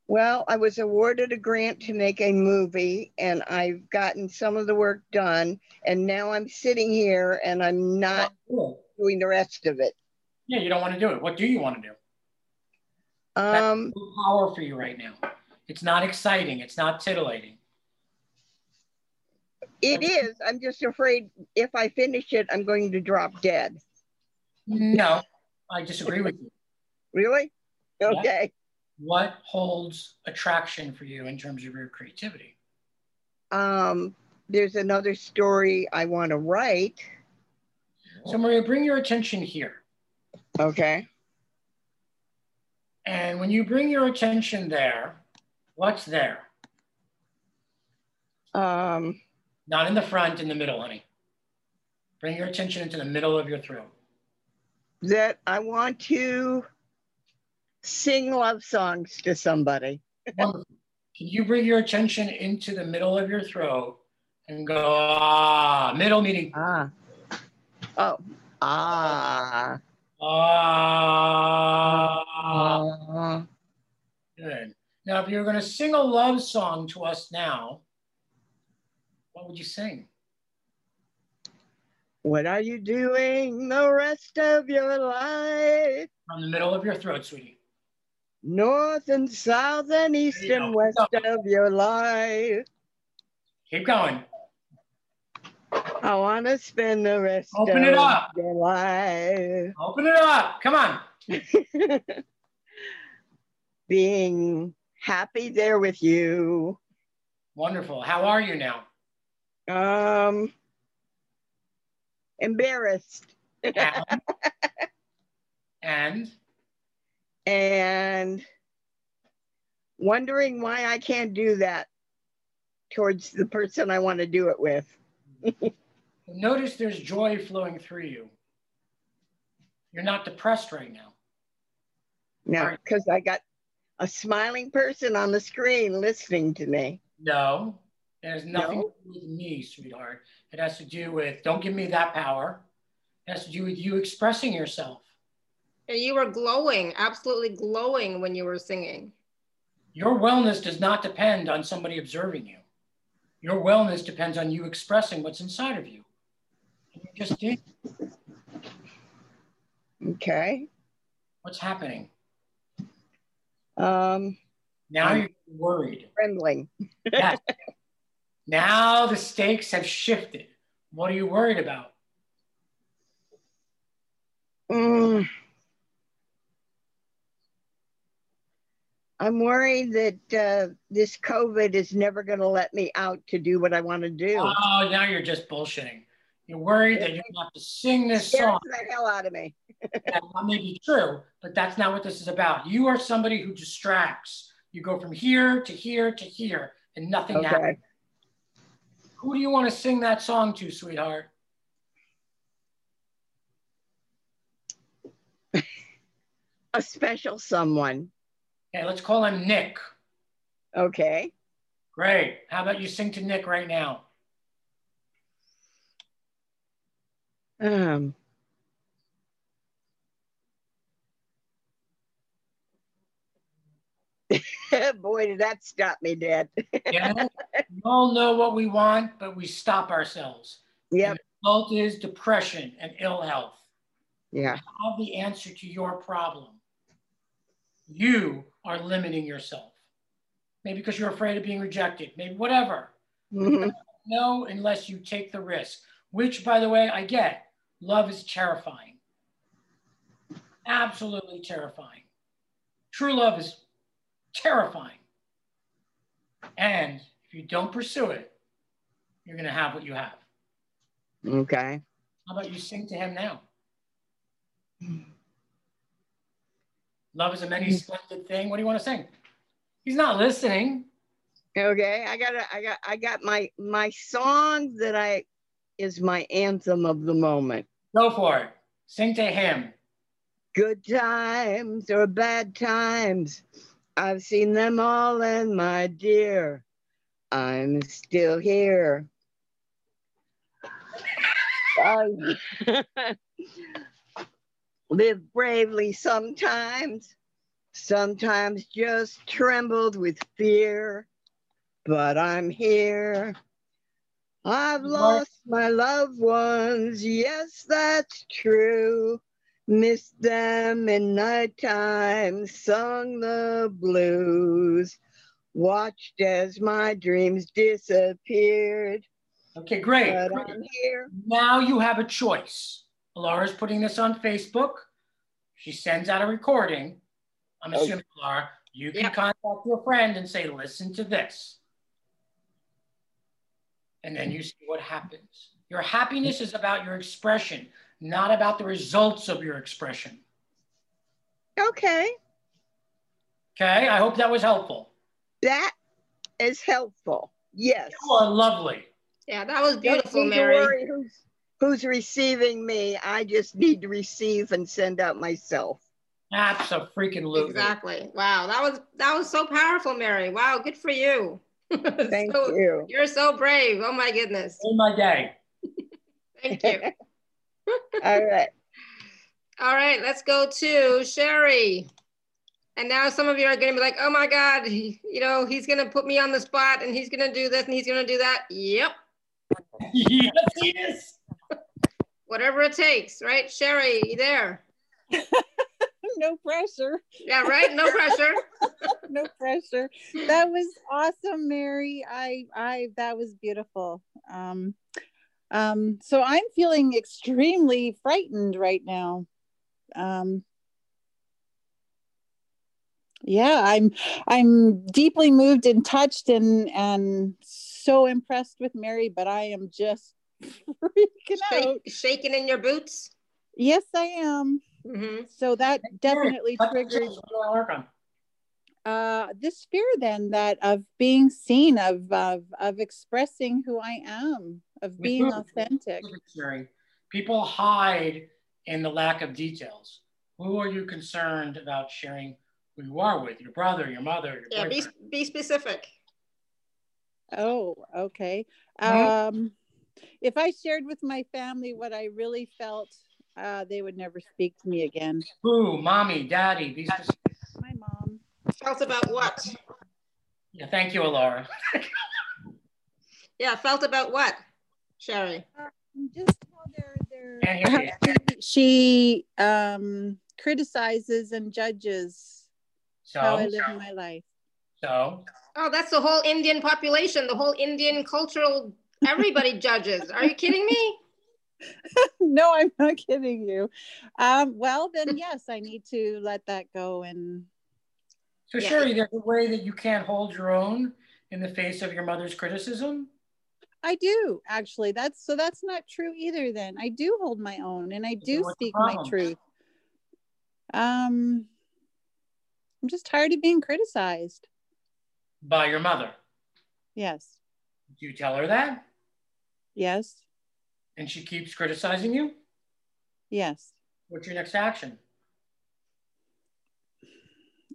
[SPEAKER 4] Well, I was awarded a grant to make a movie and I've gotten some of the work done. And now I'm sitting here and I'm not
[SPEAKER 2] Oh,
[SPEAKER 4] doing the rest of it.
[SPEAKER 2] Yeah, you don't want to do it. What do you want to do?
[SPEAKER 4] Um,
[SPEAKER 2] That's power for you right now. It's not exciting. It's not titillating.
[SPEAKER 4] It is. I'm just afraid if I finish it, I'm going to drop dead.
[SPEAKER 2] No, I disagree with you.
[SPEAKER 4] Really? Okay.
[SPEAKER 2] What holds attraction for you in terms of your creativity?
[SPEAKER 4] Um, there's another story I want to write.
[SPEAKER 2] So, Maria, bring your attention here.
[SPEAKER 4] Okay.
[SPEAKER 2] And when you bring your attention there, what's there?
[SPEAKER 4] Um,
[SPEAKER 2] Not in the front, in the middle, honey. Bring your attention into the middle of your throat.
[SPEAKER 4] that I want to sing love songs to somebody.
[SPEAKER 2] Can you bring your attention into the middle of your throat and go, ah, middle meaning,
[SPEAKER 4] Ah. Oh. Ah.
[SPEAKER 2] ah.
[SPEAKER 4] Ah.
[SPEAKER 2] Good. Now, if you're going to sing a love song to us now, what would you sing?
[SPEAKER 4] What are you doing the rest of your life?
[SPEAKER 2] From the middle of your throat, sweetie.
[SPEAKER 4] North and south and east and west of your life.
[SPEAKER 2] Keep going.
[SPEAKER 4] I want to spend the rest
[SPEAKER 2] Open
[SPEAKER 4] of
[SPEAKER 2] it up.
[SPEAKER 4] your life
[SPEAKER 2] Open it up. Come on.
[SPEAKER 4] being happy there with you.
[SPEAKER 2] Wonderful. How are you now?
[SPEAKER 4] Um, embarrassed
[SPEAKER 2] And, and
[SPEAKER 4] and wondering why I can't do that towards the person I want to do it with.
[SPEAKER 2] notice there's joy flowing through you. You're not depressed right now.
[SPEAKER 4] No, because I got a smiling person on the screen listening to me.
[SPEAKER 2] No, it has nothing
[SPEAKER 4] No?
[SPEAKER 2] to do with me, sweetheart. It has to do with, don't give me that power. It has to do with you expressing yourself.
[SPEAKER 1] And you were glowing, absolutely glowing when you were singing.
[SPEAKER 2] Your wellness does not depend on somebody observing you. Your wellness depends on you expressing what's inside of you. You just did.
[SPEAKER 4] Okay.
[SPEAKER 2] What's happening?
[SPEAKER 4] Um,
[SPEAKER 2] Now
[SPEAKER 4] Um,
[SPEAKER 2] you're worried.
[SPEAKER 4] trembling.
[SPEAKER 2] Yes. now the stakes have shifted. What are you worried about?
[SPEAKER 4] Mm. I'm worried that uh, this COVID is never going to let me out to do what I want to do.
[SPEAKER 2] Oh, now you're just bullshitting. You're worried that you're going to have to sing this song.
[SPEAKER 4] the hell out of me.
[SPEAKER 2] That may be true, but that's not what this is about. You are somebody who distracts. You go from here to here to here, and nothing happens. Who do you want to sing that song to, sweetheart?
[SPEAKER 4] A special someone.
[SPEAKER 2] Okay, let's call him Nick.
[SPEAKER 4] Okay.
[SPEAKER 2] Great. How about you sing to Nick right now?
[SPEAKER 4] Um, boy, did that stop me dead.
[SPEAKER 2] Yeah? we all know what we want, but we stop ourselves.
[SPEAKER 4] Yep.
[SPEAKER 2] The result is depression and ill health.
[SPEAKER 4] Yeah.
[SPEAKER 2] have the answer to your problem. You are limiting yourself. Maybe because you're afraid of being rejected, maybe whatever.
[SPEAKER 4] Mhm.
[SPEAKER 2] No, unless you take the risk, which, by the way, I get. Love is terrifying. Absolutely terrifying. True love is terrifying. And if you don't pursue it, you're going to have what you have.
[SPEAKER 4] Okay.
[SPEAKER 2] How about you sing to him now? Love is a many mm. splendid thing. What do you want to sing? He's not listening.
[SPEAKER 4] Okay. I got I got I got my my song that I is my anthem of the moment.
[SPEAKER 2] Go for it. Sing to him.
[SPEAKER 4] Good times or bad times. I've seen them all, and my dear, I'm still here. I live bravely sometimes, sometimes just trembled with fear, but I'm here. I've lost my loved ones, yes, that's true. Missed them in nighttime, sung the blues, watched as my dreams disappeared.
[SPEAKER 2] Okay, great. Great. Now you have a choice. Laura's putting this on Facebook. She sends out a recording. I'm
[SPEAKER 4] Okay.
[SPEAKER 2] assuming, Laura, you can
[SPEAKER 1] Yep.
[SPEAKER 2] contact your friend and say, listen to this. And then you see what happens. Your happiness is about your expression, not about the results of your expression.
[SPEAKER 4] Okay,
[SPEAKER 2] Okay, I hope that was helpful.
[SPEAKER 4] that is helpful. Yes.
[SPEAKER 2] You are lovely.
[SPEAKER 1] Yeah, that was beautiful,
[SPEAKER 4] need to
[SPEAKER 1] Mary.
[SPEAKER 4] worry who's, who's receiving me. I just need to receive and send out myself.
[SPEAKER 2] That's a freaking Absolutely.
[SPEAKER 1] Exactly. Wow, that was that was so powerful, Mary. Wow, good for you.
[SPEAKER 4] Thank
[SPEAKER 1] So-
[SPEAKER 4] you.
[SPEAKER 1] You're so brave. Oh my goodness.
[SPEAKER 2] In my day.
[SPEAKER 1] Thank you.
[SPEAKER 4] All right.
[SPEAKER 1] All right, let's go to Sherry. And now some of you are going to be like, oh my God, he- you know, he's going to put me on the spot and he's going to do this and he's going to do that. Yep.
[SPEAKER 2] yes, yes.
[SPEAKER 1] Whatever it takes, right? Sherry, you there?
[SPEAKER 5] no pressure.
[SPEAKER 1] Yeah, right? No pressure.
[SPEAKER 5] No pressure. That was awesome, Mary. I I that was beautiful. Um um so I'm feeling extremely frightened right now. Um yeah, I'm I'm deeply moved and touched and and so impressed with Mary, but I am just freaking out.
[SPEAKER 1] Shaking in your boots.
[SPEAKER 5] Yes, I am.
[SPEAKER 1] hmm
[SPEAKER 5] So that definitely
[SPEAKER 2] What-
[SPEAKER 5] triggered
[SPEAKER 2] what do I work on?
[SPEAKER 5] uh this fear then that of being seen of of of expressing who i am of being
[SPEAKER 2] who?
[SPEAKER 5] authentic
[SPEAKER 2] People hide in the lack of details. Who are you concerned about sharing who you are with? Your brother, your mother, your
[SPEAKER 1] Yeah, be,
[SPEAKER 2] boyfriend?
[SPEAKER 1] be specific.
[SPEAKER 5] oh okay
[SPEAKER 2] Mhm.
[SPEAKER 5] um if i shared with my family what i really felt uh they would never speak to me again
[SPEAKER 2] Who? Mommy, daddy. Be specific.
[SPEAKER 5] my mom
[SPEAKER 1] Felt about what?
[SPEAKER 2] Yeah, thank you, Alara.
[SPEAKER 1] Yeah, felt about what, Sherry?
[SPEAKER 5] just how they're they're
[SPEAKER 2] Can't hear you.
[SPEAKER 5] how she um criticizes and judges how i
[SPEAKER 2] So,
[SPEAKER 5] live my life
[SPEAKER 2] so
[SPEAKER 1] Oh, that's the whole Indian population, the whole Indian cultural, everybody judges. Are you kidding me?
[SPEAKER 5] no, I'm not kidding you. Um, well, then, yes, I need to let that go. And
[SPEAKER 2] So
[SPEAKER 1] Yeah.
[SPEAKER 2] Sherry, there's a way that you can't hold your own in the face of your mother's criticism.
[SPEAKER 5] I do actually. That's so that's not true either. Then I do hold my own and I do speak my truth. Um, I'm just tired of being criticized.
[SPEAKER 2] By your mother.
[SPEAKER 5] Yes,
[SPEAKER 2] Do you tell her that?
[SPEAKER 5] yes,
[SPEAKER 2] And she keeps criticizing you?
[SPEAKER 5] yes.
[SPEAKER 2] What's your next action?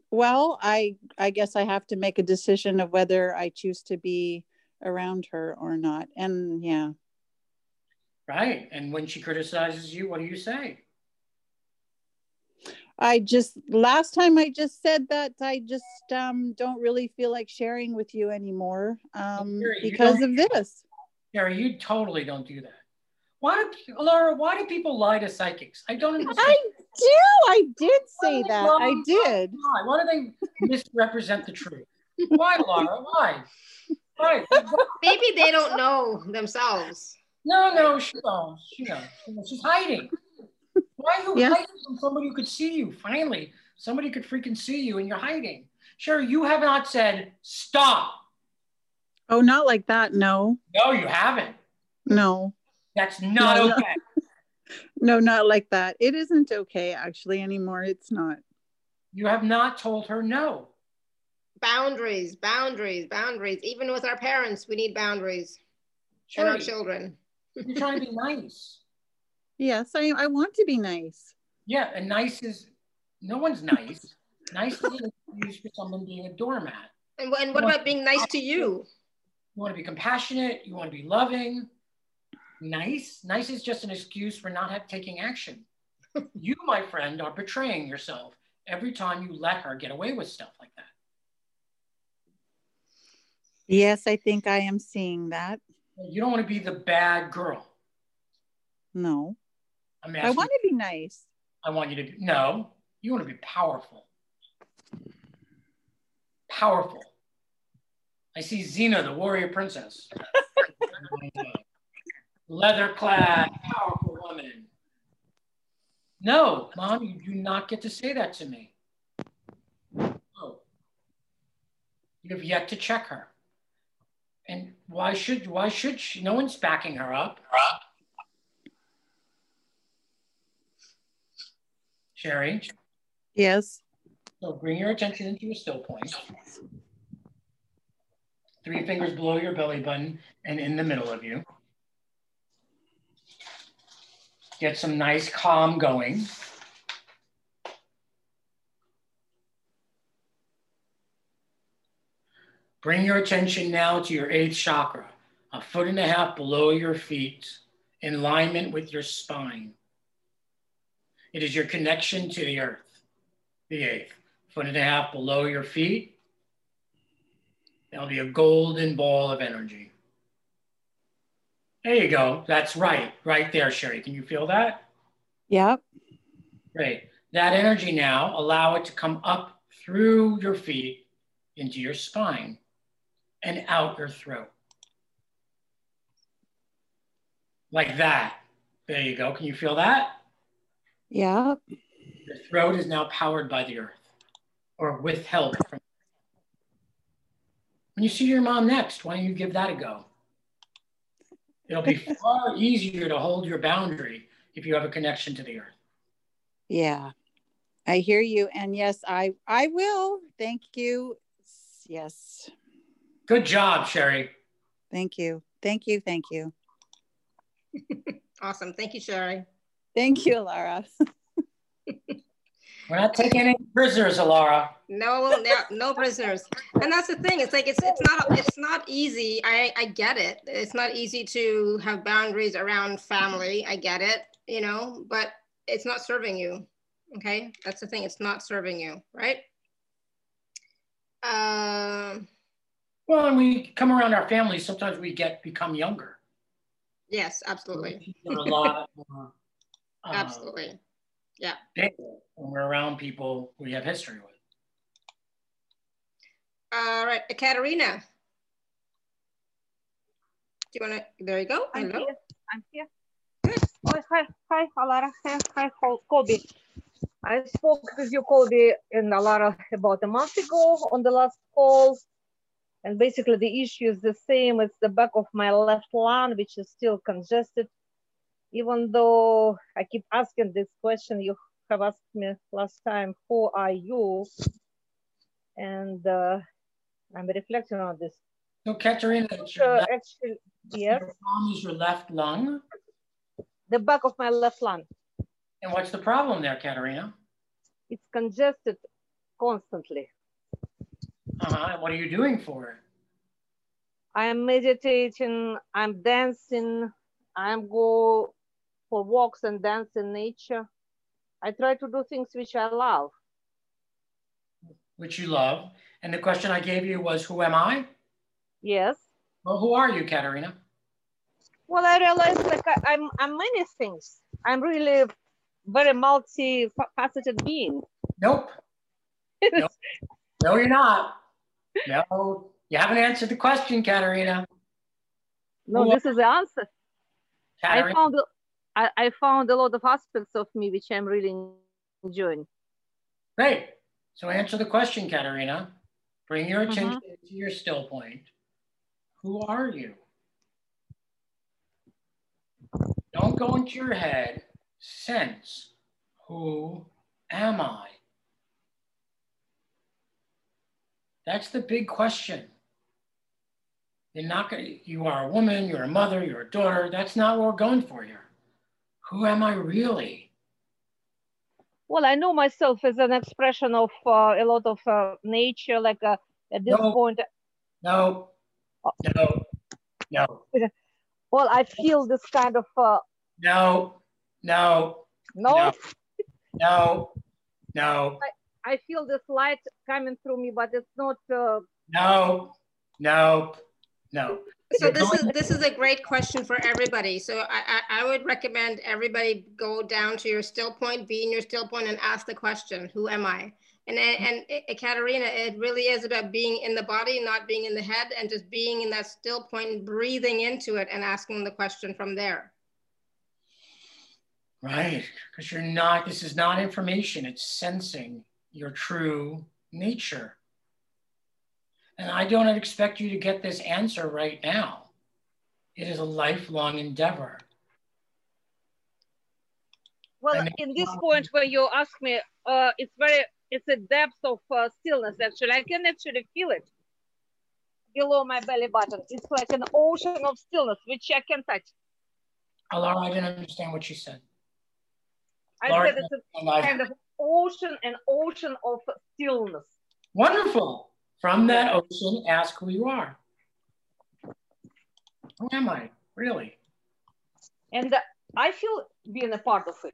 [SPEAKER 5] Well, I I guess I have to make a decision of whether I choose to be around her or not. And yeah,
[SPEAKER 2] Right. And when she criticizes you, what do you say?
[SPEAKER 5] I just last time I just said that I just um don't really feel like sharing with you anymore um
[SPEAKER 2] you
[SPEAKER 5] because of this.
[SPEAKER 2] Sherry, you totally don't do that. Why do Laura, why do people lie to psychics? I don't understand.
[SPEAKER 5] I do. I did say that. I did.
[SPEAKER 2] Why? Why do they misrepresent the truth? Why, Laura? Why? Why?
[SPEAKER 1] Maybe they don't know themselves.
[SPEAKER 2] No, no, she knows. She knows. She knows. She's hiding. Why are you
[SPEAKER 5] Yeah.
[SPEAKER 2] hiding from somebody who could see you? Finally, somebody could freaking see you and you're hiding. Sure, you have not said stop.
[SPEAKER 5] Oh, not like that. No.
[SPEAKER 2] No, you haven't.
[SPEAKER 5] No.
[SPEAKER 2] That's not
[SPEAKER 5] No, no.
[SPEAKER 2] okay.
[SPEAKER 5] No, not like that. It isn't okay actually anymore. It's not.
[SPEAKER 2] You have not told her no.
[SPEAKER 1] Boundaries, boundaries, boundaries. Even with our parents, we need boundaries and our children.
[SPEAKER 2] you're trying to be nice.
[SPEAKER 5] Yes, I I want to be nice.
[SPEAKER 2] Yeah, and nice is no one's nice. Nice is used for someone being a doormat.
[SPEAKER 1] And, and what about being nice to you?
[SPEAKER 2] You want to be compassionate. You want to be loving. Nice. Nice is just an excuse for not have, taking action. you, my friend, are betraying yourself every time you let her get away with stuff like that.
[SPEAKER 5] Yes, I think I am seeing that.
[SPEAKER 2] You don't want to be the bad girl.
[SPEAKER 5] No.
[SPEAKER 2] I'm
[SPEAKER 5] I want to be nice.
[SPEAKER 2] I want you to be, no, you want to be powerful. Powerful. I see Xena, the warrior princess. Leather clad, powerful woman. No, mom, you do not get to say that to me. No. You have yet to check her. And why should why should she? No one's backing her up. Sherry,
[SPEAKER 5] Yes.
[SPEAKER 2] so bring your attention into a still point. Three fingers below your belly button and in the middle of you. Get some nice calm going. Bring your attention now to your eighth chakra, a foot and a half below your feet, in alignment with your spine. It is your connection to the earth, the eighth, foot and a half below your feet. There'll be a golden ball of energy. There you go. That's right, right there, Sherry. Can you feel that?
[SPEAKER 5] Yep.
[SPEAKER 2] Great. That energy now, allow it to come up through your feet into your spine and out your throat. Like that. There you go. Can you feel that?
[SPEAKER 5] Yeah.
[SPEAKER 2] Your throat is now powered by the earth or with help from. When you see your mom next, why don't you give that a go? It'll be far easier to hold your boundary if you have a connection to the earth.
[SPEAKER 5] Yeah. I hear you. And yes, I I will. Thank you. Yes.
[SPEAKER 2] Good job, Sherry.
[SPEAKER 5] Thank you. Thank you. Thank you.
[SPEAKER 1] Awesome. Thank you, Sherry.
[SPEAKER 5] Thank you, Laura.
[SPEAKER 2] We're not taking any prisoners, Alara.
[SPEAKER 1] No, no, no prisoners. And that's the thing. It's like it's it's not it's not easy. I I get it. It's not easy to have boundaries around family. I get it. You know, but it's not serving you. Okay, that's the thing. It's not serving you, right? Um.
[SPEAKER 2] Well, and we come around our families, sometimes we get become younger.
[SPEAKER 1] yes, absolutely,
[SPEAKER 2] We're a lot more, uh,
[SPEAKER 1] absolutely.
[SPEAKER 2] Yeah. when we're around people we have history with.
[SPEAKER 1] All right, Katerina. Do you want to? There you go.
[SPEAKER 6] I'm
[SPEAKER 1] Hello.
[SPEAKER 6] here. I'm here. Oh, hi, hi, Alara. Hi, hi, Col- I spoke with you, Colby, and Alara about a month ago on the last call. And basically, the issue is the same. It's the back of my left lung, which is still congested. Even though I keep asking this question, you have asked me last time, who are you? And uh, I'm reflecting on this.
[SPEAKER 2] So, Katerina,
[SPEAKER 6] Uh, actually, yes,
[SPEAKER 2] your is your left lung.
[SPEAKER 6] the back of my left lung.
[SPEAKER 2] And what's the problem there, Katerina?
[SPEAKER 6] It's congested constantly.
[SPEAKER 2] Uh-huh. And what are you doing for it?
[SPEAKER 6] I'm meditating, I'm dancing, I'm go for walks and dance in nature. I try to do things which I love.
[SPEAKER 2] Which you love. And the question I gave you was, who am I?
[SPEAKER 6] Yes.
[SPEAKER 2] Well, who are you, Katerina?
[SPEAKER 6] Well, I realized like I, I'm I'm many things. I'm really very multi-faceted being.
[SPEAKER 2] Nope. Nope. No, you're not. No, you haven't answered the question, Katerina.
[SPEAKER 6] No,
[SPEAKER 2] Who-
[SPEAKER 6] this is the answer. I found I, I found a lot of aspects of me which I'm really enjoying.
[SPEAKER 2] great. So answer the question, Katerina. Bring your
[SPEAKER 6] Mm-hmm.
[SPEAKER 2] attention to your still point. Who are you? Don't go into your head. Sense. Who am I? That's the big question. You're not gonna, you are a woman, you're a mother, you're a daughter. That's not what we're going for here. Who am I really?
[SPEAKER 6] Well, I know myself as an expression of uh, a lot of uh, nature. Like uh, at this
[SPEAKER 2] No.
[SPEAKER 6] point,
[SPEAKER 2] No, no, no,
[SPEAKER 6] well, I feel this kind of uh,
[SPEAKER 2] no, no,
[SPEAKER 6] no.
[SPEAKER 2] No. no, no.
[SPEAKER 6] I feel this light coming through me, but it's not. Uh...
[SPEAKER 2] No, no, no.
[SPEAKER 1] So this is this is a great question for everybody. So I, I, I would recommend everybody go down to your still point, be in your still point, and ask the question, "Who am I?" And and, and Katerina, it really is about being in the body, not being in the head, and just being in that still point, breathing into it, and asking the question from there.
[SPEAKER 2] Right, because you're not. This is not information. It's sensing your true nature. And I don't expect you to get this answer right now. It is a lifelong endeavor.
[SPEAKER 6] Well, in this point where you ask me, uh, it's very, it's a depth of uh, stillness actually. I can actually feel it below my belly button. It's like an ocean of stillness, which I can touch.
[SPEAKER 2] Laura, I didn't understand what she said.
[SPEAKER 6] I Laura, said it's a kind of ocean, an ocean of stillness.
[SPEAKER 2] Wonderful. From that ocean, ask who you are. Who am I, really?
[SPEAKER 6] And uh, I feel being a part of it.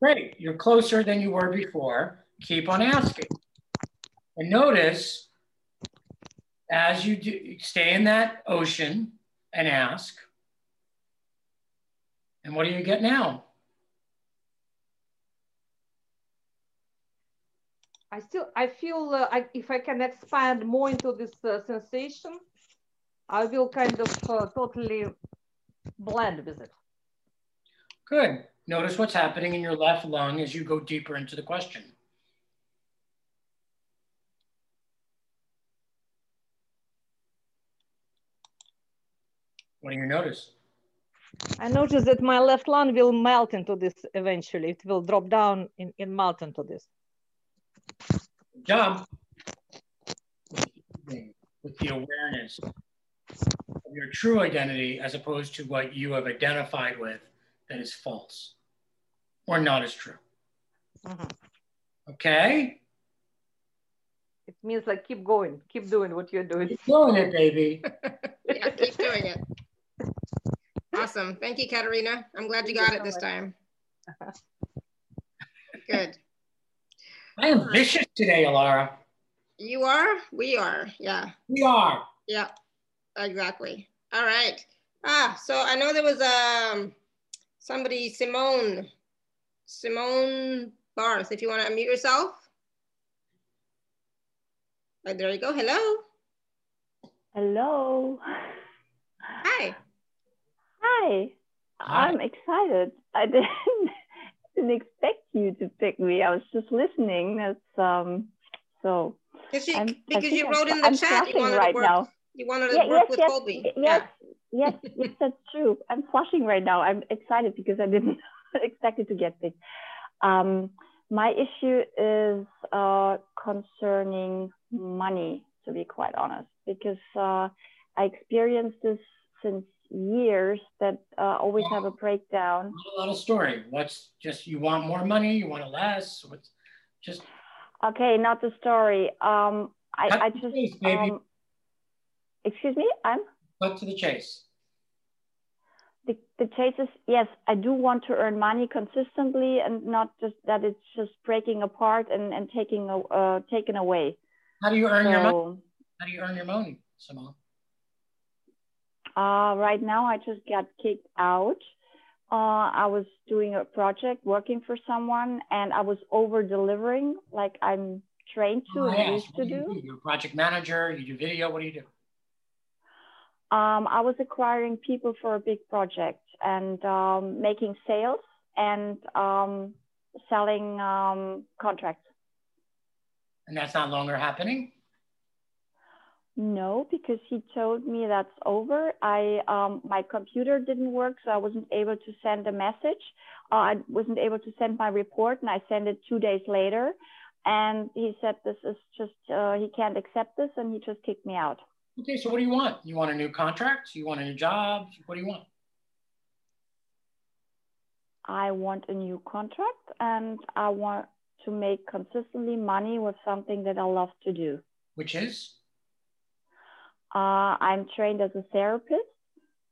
[SPEAKER 2] Great, you're closer than you were before. Keep on asking. And notice as you do, stay in that ocean and ask, and what do you get now?
[SPEAKER 6] I still, I feel uh, I, if I can expand more into this uh, sensation, I will kind of uh, totally blend with it.
[SPEAKER 2] Good. Notice what's happening in your left lung as you go deeper into the question. What do you notice?
[SPEAKER 6] I notice that my left lung will melt into this eventually. It will drop down in, in melt into this
[SPEAKER 2] job with the awareness of your true identity as opposed to what you have identified with that is false or not as true. Mm-hmm. Okay?
[SPEAKER 6] It means like keep going, keep doing what you're doing.
[SPEAKER 2] Keep doing it, baby.
[SPEAKER 1] yeah, keep doing it. Awesome. Thank you, Katerina. I'm glad you got it this time. Good.
[SPEAKER 2] I am vicious today, Alara.
[SPEAKER 1] You are? We are. Yeah.
[SPEAKER 2] We are.
[SPEAKER 1] Yeah, exactly. All right. Ah, so I know there was um somebody, Simone, Simone Barth, if you want to unmute yourself. Right, there you go. Hello.
[SPEAKER 7] Hello.
[SPEAKER 1] Hi.
[SPEAKER 7] Hi. Hi. I'm excited. I didn't didn't expect you to pick me. I was just listening. That's um so
[SPEAKER 1] because you, because you wrote in the I'm chat you wanted right to work, now. You wanted to yeah, work yes, with
[SPEAKER 7] yes,
[SPEAKER 1] Colby.
[SPEAKER 7] Yes, yeah. yes, yes, that's true. I'm flushing right now. I'm excited because I didn't expect it to get picked. Um, my issue is uh, concerning money, to be quite honest, because uh, I experienced this since years that uh, always have a breakdown.
[SPEAKER 2] a lot story. What's just you want more money? You want less? What's just
[SPEAKER 7] okay? Not the story. Um, I, I just chase, um, excuse me. I'm
[SPEAKER 2] cut to the chase.
[SPEAKER 7] The, the chase is yes. I do want to earn money consistently, and not just that it's just breaking apart and and taking uh taken away.
[SPEAKER 2] How do you earn so, your money? How do you earn your money, Simone?
[SPEAKER 7] Uh, right now, I just got kicked out. Uh, I was doing a project working for someone and I was over delivering like I'm trained to oh, and used to do.
[SPEAKER 2] do. You're a project manager, you do video, what do you do?
[SPEAKER 7] Um, I was acquiring people for a big project and um, making sales and um, selling um, contracts.
[SPEAKER 2] And that's not longer happening?
[SPEAKER 7] No, because he told me that's over. I um, my computer didn't work, so I wasn't able to send a message. Uh, I wasn't able to send my report, and I sent it two days later. And he said this is just uh, he can't accept this, and he just kicked me out.
[SPEAKER 2] Okay, so what do you want? You want a new contract? You want a new job? What do you want?
[SPEAKER 7] I want a new contract, and I want to make consistently money with something that I love to do.
[SPEAKER 2] Which is?
[SPEAKER 7] Uh, I'm trained as a therapist,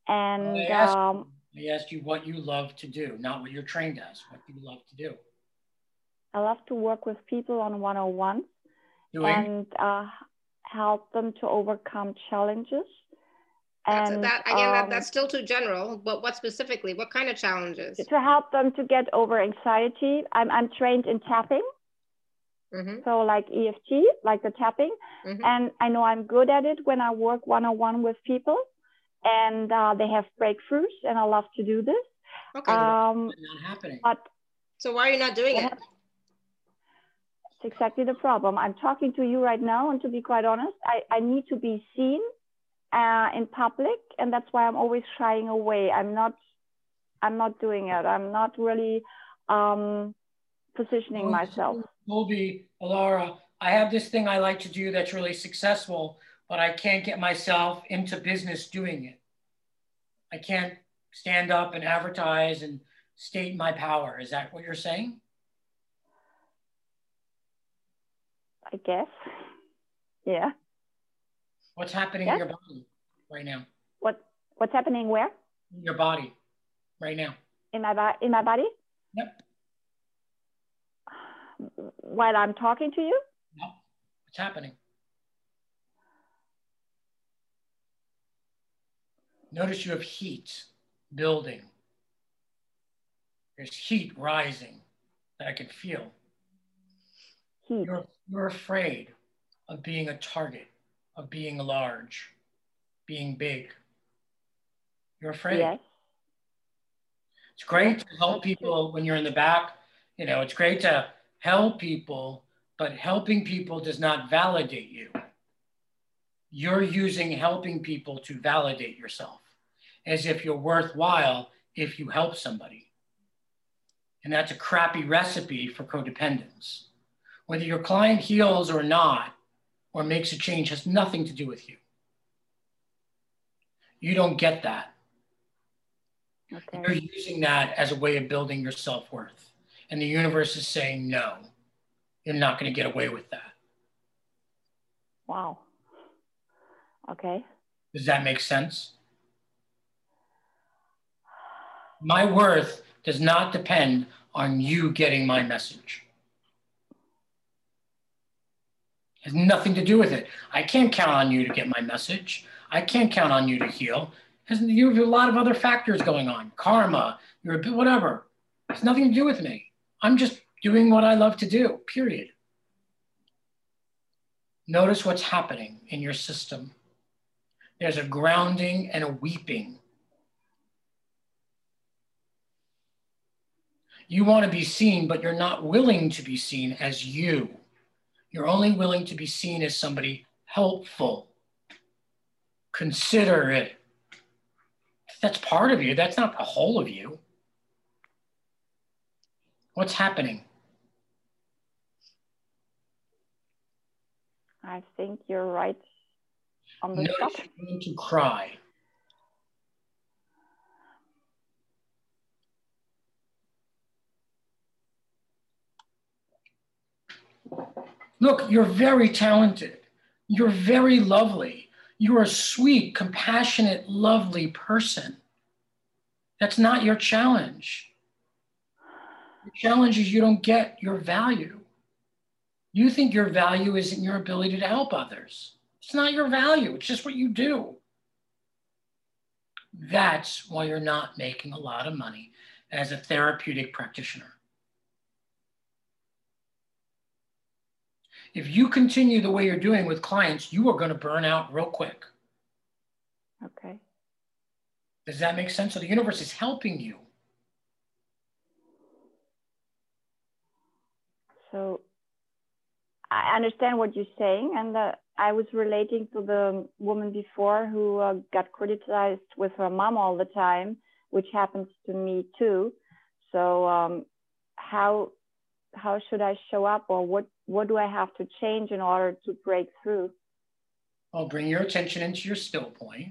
[SPEAKER 7] and
[SPEAKER 2] I asked, um, I asked you what you love to do, not what you're trained as. What you love to do.
[SPEAKER 7] I love to work with people on 101
[SPEAKER 2] Doing?
[SPEAKER 7] and uh, help them to overcome challenges.
[SPEAKER 1] That's,
[SPEAKER 7] And
[SPEAKER 1] that, again, that,
[SPEAKER 7] um,
[SPEAKER 1] that's still too general, but what specifically? What kind of challenges?
[SPEAKER 7] to help them to get over anxiety. I'm, I'm trained in tapping,
[SPEAKER 1] hmm
[SPEAKER 7] so like EFT, like the tapping.
[SPEAKER 1] hmm
[SPEAKER 7] And I know I'm good at it when I work one on one with people and uh, they have breakthroughs, and I love to do this.
[SPEAKER 1] Okay.
[SPEAKER 7] Um,
[SPEAKER 2] Not happening.
[SPEAKER 7] but
[SPEAKER 1] so why are you not doing it?
[SPEAKER 7] It's exactly the problem. I'm talking to you right now, and to be quite honest, I, I need to be seen uh, in public, and that's why I'm always shying away. I'm not, I'm not doing it. I'm not really um, positioning myself.
[SPEAKER 2] Colby, Alara, I have this thing I like to do that's really successful, but I can't get myself into business doing it. I can't stand up and advertise and state my power. Is that what you're saying?
[SPEAKER 7] I guess. Yeah.
[SPEAKER 2] What's happening
[SPEAKER 7] Yeah.
[SPEAKER 2] in your body right now?
[SPEAKER 7] What What's happening where?
[SPEAKER 2] In your body right now?
[SPEAKER 7] In my body. in my body?
[SPEAKER 2] Yep.
[SPEAKER 7] While I'm talking to you?
[SPEAKER 2] No. What's happening? Notice you have heat building. There's heat rising that I can feel.
[SPEAKER 7] Heat.
[SPEAKER 2] You're, you're afraid of being a target, of being large, being big. You're afraid.
[SPEAKER 7] Yes.
[SPEAKER 2] It's great to help people when you're in the back. You know, it's great to help people, but helping people does not validate you. You're using helping people to validate yourself as if you're worthwhile if you help somebody. And that's a crappy recipe for codependence. Whether your client heals or not, or makes a change, has nothing to do with you. You don't get that.
[SPEAKER 7] Okay.
[SPEAKER 2] You're using that as a way of building your self worth. And the universe is saying, no, you're not going to get away with that.
[SPEAKER 7] Wow. Okay.
[SPEAKER 2] Does that make sense? My worth does not depend on you getting my message. It has nothing to do with it. I can't count on you to get my message. I can't count on you to heal. You have a lot of other factors going on, karma, bit whatever. It's nothing to do with me. I'm just doing what I love to do. Period. Notice what's happening in your system. There's a grounding and a weeping. You want to be seen, but you're not willing to be seen as you. You're only willing to be seen as somebody helpful. Consider it. That's part of you, that's not the whole of you. What's happening?
[SPEAKER 7] I think you're right on the
[SPEAKER 2] Notice
[SPEAKER 7] spot.
[SPEAKER 2] going to cry. Look, you're very talented. You're very lovely. You're a sweet, compassionate, lovely person. That's not your challenge. Your challenge is you don't get your value. You think your value is in your ability to help others. It's not your value, it's just what you do. That's why you're not making a lot of money as a therapeutic practitioner. If you continue the way you're doing with clients, you are going to burn out real quick.
[SPEAKER 7] Okay.
[SPEAKER 2] Does that make sense? So the universe is helping you.
[SPEAKER 7] So I understand what you're saying, and uh, I was relating to the woman before who uh, got criticized with her mom all the time, which happens to me too. So um, how how should I show up, or what what do I have to change in order to break through?
[SPEAKER 2] I'll bring your attention into your still point.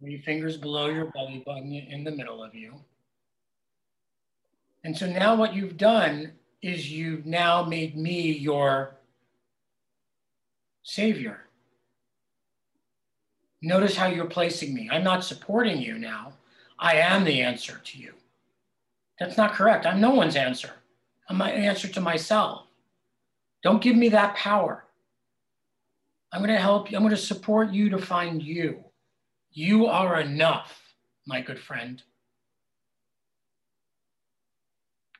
[SPEAKER 2] Your fingers below your belly button in the middle of you. And so now what you've done is you've now made me your savior. Notice how you're placing me. I'm not supporting you now. I am the answer to you. That's not correct. I'm no one's answer. I'm my answer to myself. Don't give me that power. I'm going to help you. I'm going to support you to find you. You are enough, my good friend.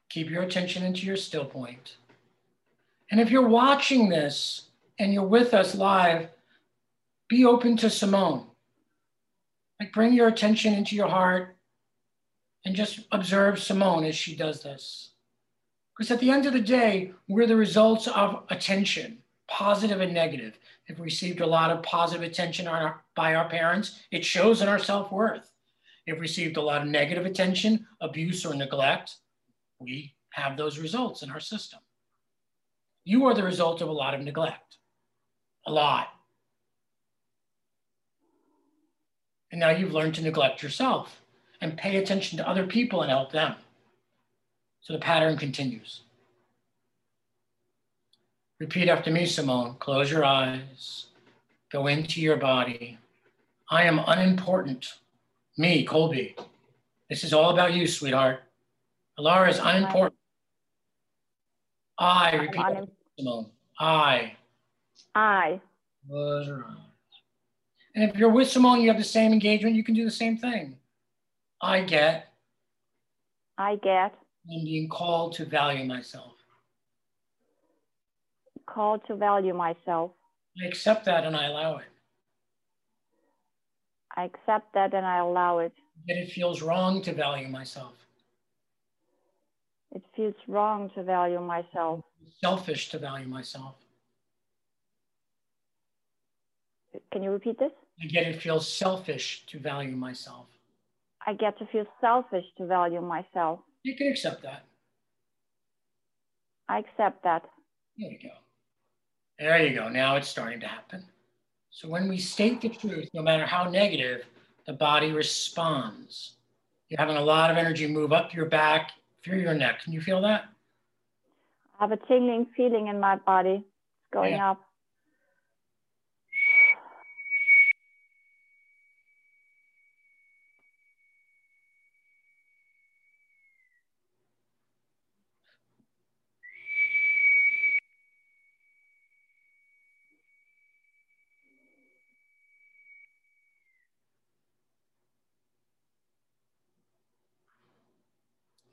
[SPEAKER 2] Keep your attention into your still point. And if you're watching this and you're with us live, be open to Simone. Like bring your attention into your heart and just observe Simone as she does this. Because at the end of the day, we're the results of attention, positive and negative. If we received a lot of positive attention our, by our parents, it shows in our self worth. If received a lot of negative attention, abuse, or neglect, we have those results in our system. You are the result of a lot of neglect, a lot. And now you've learned to neglect yourself and pay attention to other people and help them. So the pattern continues. Repeat after me, Simone. Close your eyes. Go into your body. I am unimportant. Me, Colby. This is all about you, sweetheart. Alara is unimportant. I, repeat I.
[SPEAKER 7] I.
[SPEAKER 2] And if you're with Simone, you have the same engagement, you can do the same thing. I get.
[SPEAKER 7] I get.
[SPEAKER 2] I'm being called to value myself.
[SPEAKER 7] Called to value myself.
[SPEAKER 2] I accept that and I allow it.
[SPEAKER 7] I accept that and I allow it.
[SPEAKER 2] Yet it feels wrong to value myself.
[SPEAKER 7] It feels wrong to value myself.
[SPEAKER 2] Selfish to value myself.
[SPEAKER 7] Can you repeat this?
[SPEAKER 2] I get it feels selfish to value myself.
[SPEAKER 7] I get to feel selfish to value myself.
[SPEAKER 2] You can accept that.
[SPEAKER 7] I accept that.
[SPEAKER 2] There you go. There you go. Now it's starting to happen. So when we state the truth, no matter how negative, the body responds. You're having a lot of energy move up your back, through your neck. Can you feel that?
[SPEAKER 7] I have a tingling feeling in my body. It's going yeah. up.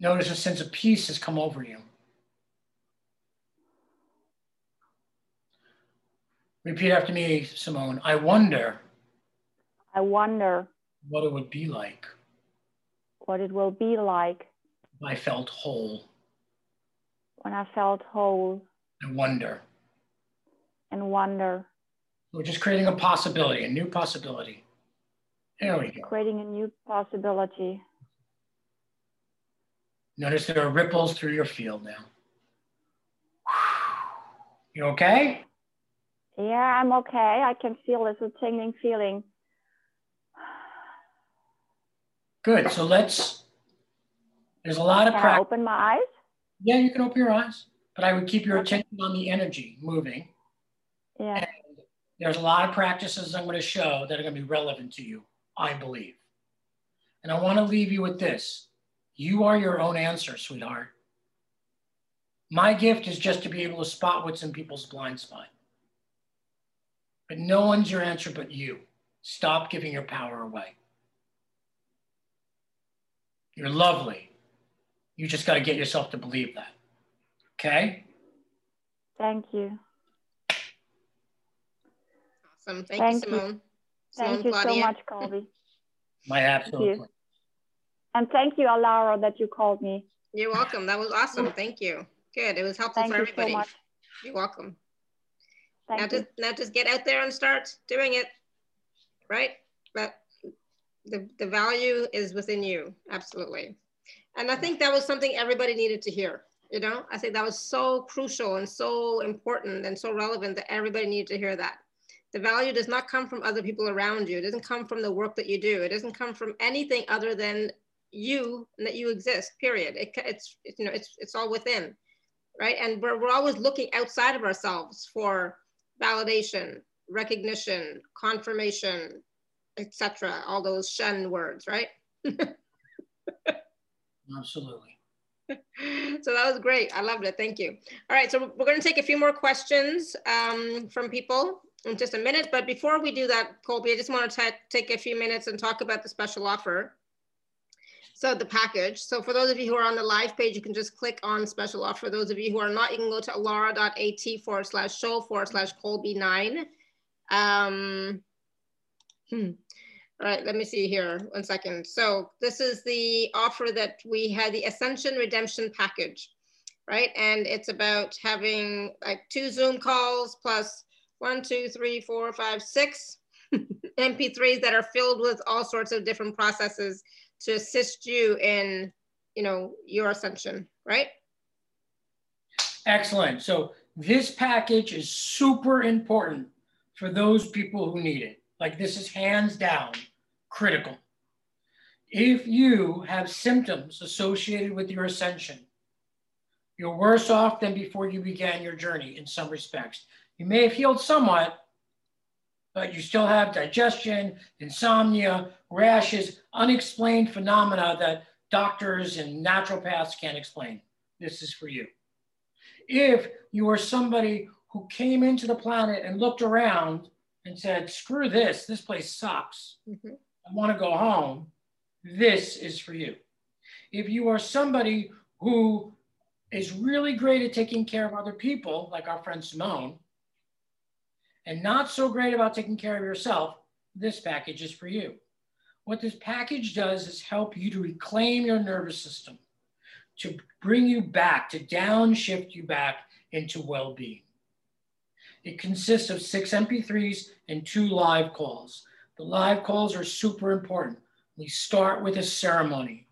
[SPEAKER 2] Notice a sense of peace has come over you. Repeat after me, Simone. I wonder.
[SPEAKER 7] I wonder.
[SPEAKER 2] What it would be like.
[SPEAKER 7] What it will be like.
[SPEAKER 2] If I felt whole.
[SPEAKER 7] When I felt whole.
[SPEAKER 2] I wonder.
[SPEAKER 7] And wonder.
[SPEAKER 2] We're just creating a possibility, a new possibility. There we go.
[SPEAKER 7] Creating a new possibility.
[SPEAKER 2] Notice there are ripples through your field now. You okay?
[SPEAKER 7] Yeah, I'm okay. I can feel this a tingling feeling.
[SPEAKER 2] Good. So let's. There's a lot of
[SPEAKER 7] can
[SPEAKER 2] practice.
[SPEAKER 7] I open my eyes?
[SPEAKER 2] Yeah, you can open your eyes, but I would keep your attention on the energy moving.
[SPEAKER 7] Yeah. And
[SPEAKER 2] there's a lot of practices I'm going to show that are going to be relevant to you, I believe. And I want to leave you with this. You are your own answer, sweetheart. My gift is just to be able to spot what's in people's blind spot. But no one's your answer but you. Stop giving your power away. You're lovely. You just got to get yourself to believe that. Okay?
[SPEAKER 7] Thank you.
[SPEAKER 1] Awesome. Thank, Thank you, Simone.
[SPEAKER 7] You. Simone Thank you Claudia. so much, Colby.
[SPEAKER 2] My absolute
[SPEAKER 7] and thank you, Alara, that you called me.
[SPEAKER 1] You're welcome. That was awesome. Thank you. Good. It was helpful
[SPEAKER 7] thank
[SPEAKER 1] for everybody.
[SPEAKER 7] You So
[SPEAKER 1] You're welcome.
[SPEAKER 7] Thank
[SPEAKER 1] now
[SPEAKER 7] you.
[SPEAKER 1] just now just get out there and start doing it. Right? But the, the value is within you. Absolutely. And I think that was something everybody needed to hear. You know, I think that was so crucial and so important and so relevant that everybody needed to hear that. The value does not come from other people around you. It doesn't come from the work that you do. It doesn't come from anything other than you and that you exist period it, it's, it's you know it's it's all within right and we're, we're always looking outside of ourselves for validation recognition confirmation etc all those shun words right
[SPEAKER 2] absolutely
[SPEAKER 1] so that was great. I loved it. Thank you. All right, so we're going to take a few more questions um, from people in just a minute. But before we do that, Colby, I just want to take a few minutes and talk about the special offer. So the package. So for those of you who are on the live page, you can just click on special offer. For those of you who are not, you can go to alara.at forward slash show forward slash Colby nine. Um, hmm. All right, let me see here, one second. So this is the offer that we had, the Ascension Redemption Package, right? And it's about having like two Zoom calls plus one, two, three, four, five, six MP3s that are filled with all sorts of different processes to assist you in, you know, your ascension, right?
[SPEAKER 2] Excellent. So this package is super important for those people who need it. Like this is hands down critical. If you have symptoms associated with your ascension, you're worse off than before you began your journey in some respects. You may have healed somewhat, but you still have digestion, insomnia, rashes, unexplained phenomena that doctors and naturopaths can't explain. This is for you. If you are somebody who came into the planet and looked around and said, screw this, this place sucks. Mm-hmm. I want to go home. This is for you. If you are somebody who is really great at taking care of other people, like our friend Simone, and not so great about taking care of yourself, this package is for you. What this package does is help you to reclaim your nervous system, to bring you back, to downshift you back into well being. It consists of six MP3s and two live calls. The live calls are super important. We start with a ceremony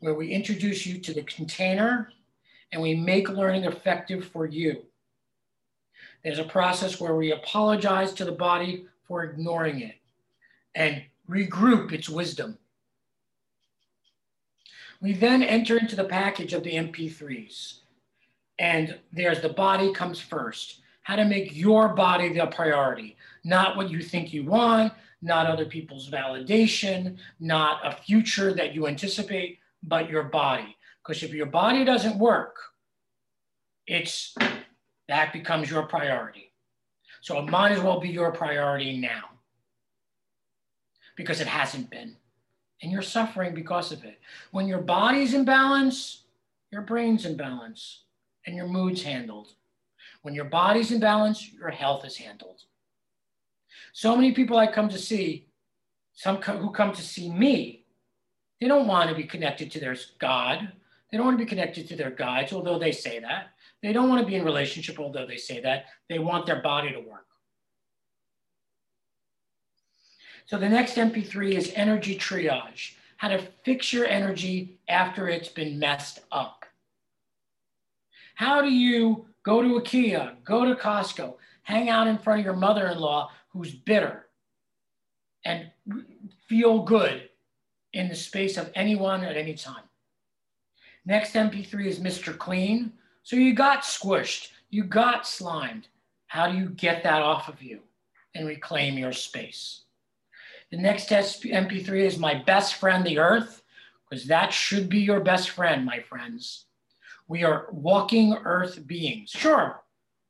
[SPEAKER 2] where we introduce you to the container and we make learning effective for you. There's a process where we apologize to the body for ignoring it and regroup its wisdom. We then enter into the package of the MP3s. And there's the body comes first. How to make your body the priority, not what you think you want, not other people's validation, not a future that you anticipate, but your body. Because if your body doesn't work, it's that becomes your priority. So it might as well be your priority now because it hasn't been. And you're suffering because of it. When your body's in balance, your brain's in balance and your mood's handled. When your body's in balance, your health is handled. So many people I come to see, some who come to see me, they don't want to be connected to their God. They don't want to be connected to their guides, although they say that. They don't want to be in relationship, although they say that. They want their body to work. So the next MP3 is energy triage, how to fix your energy after it's been messed up. How do you go to IKEA, go to Costco, hang out in front of your mother-in-law who's bitter and feel good in the space of anyone at any time? Next MP3 is Mr. Clean, so you got squished, you got slimed. How do you get that off of you and reclaim your space? The next MP3 is my best friend, the earth, because that should be your best friend, my friends. We are walking earth beings. Sure,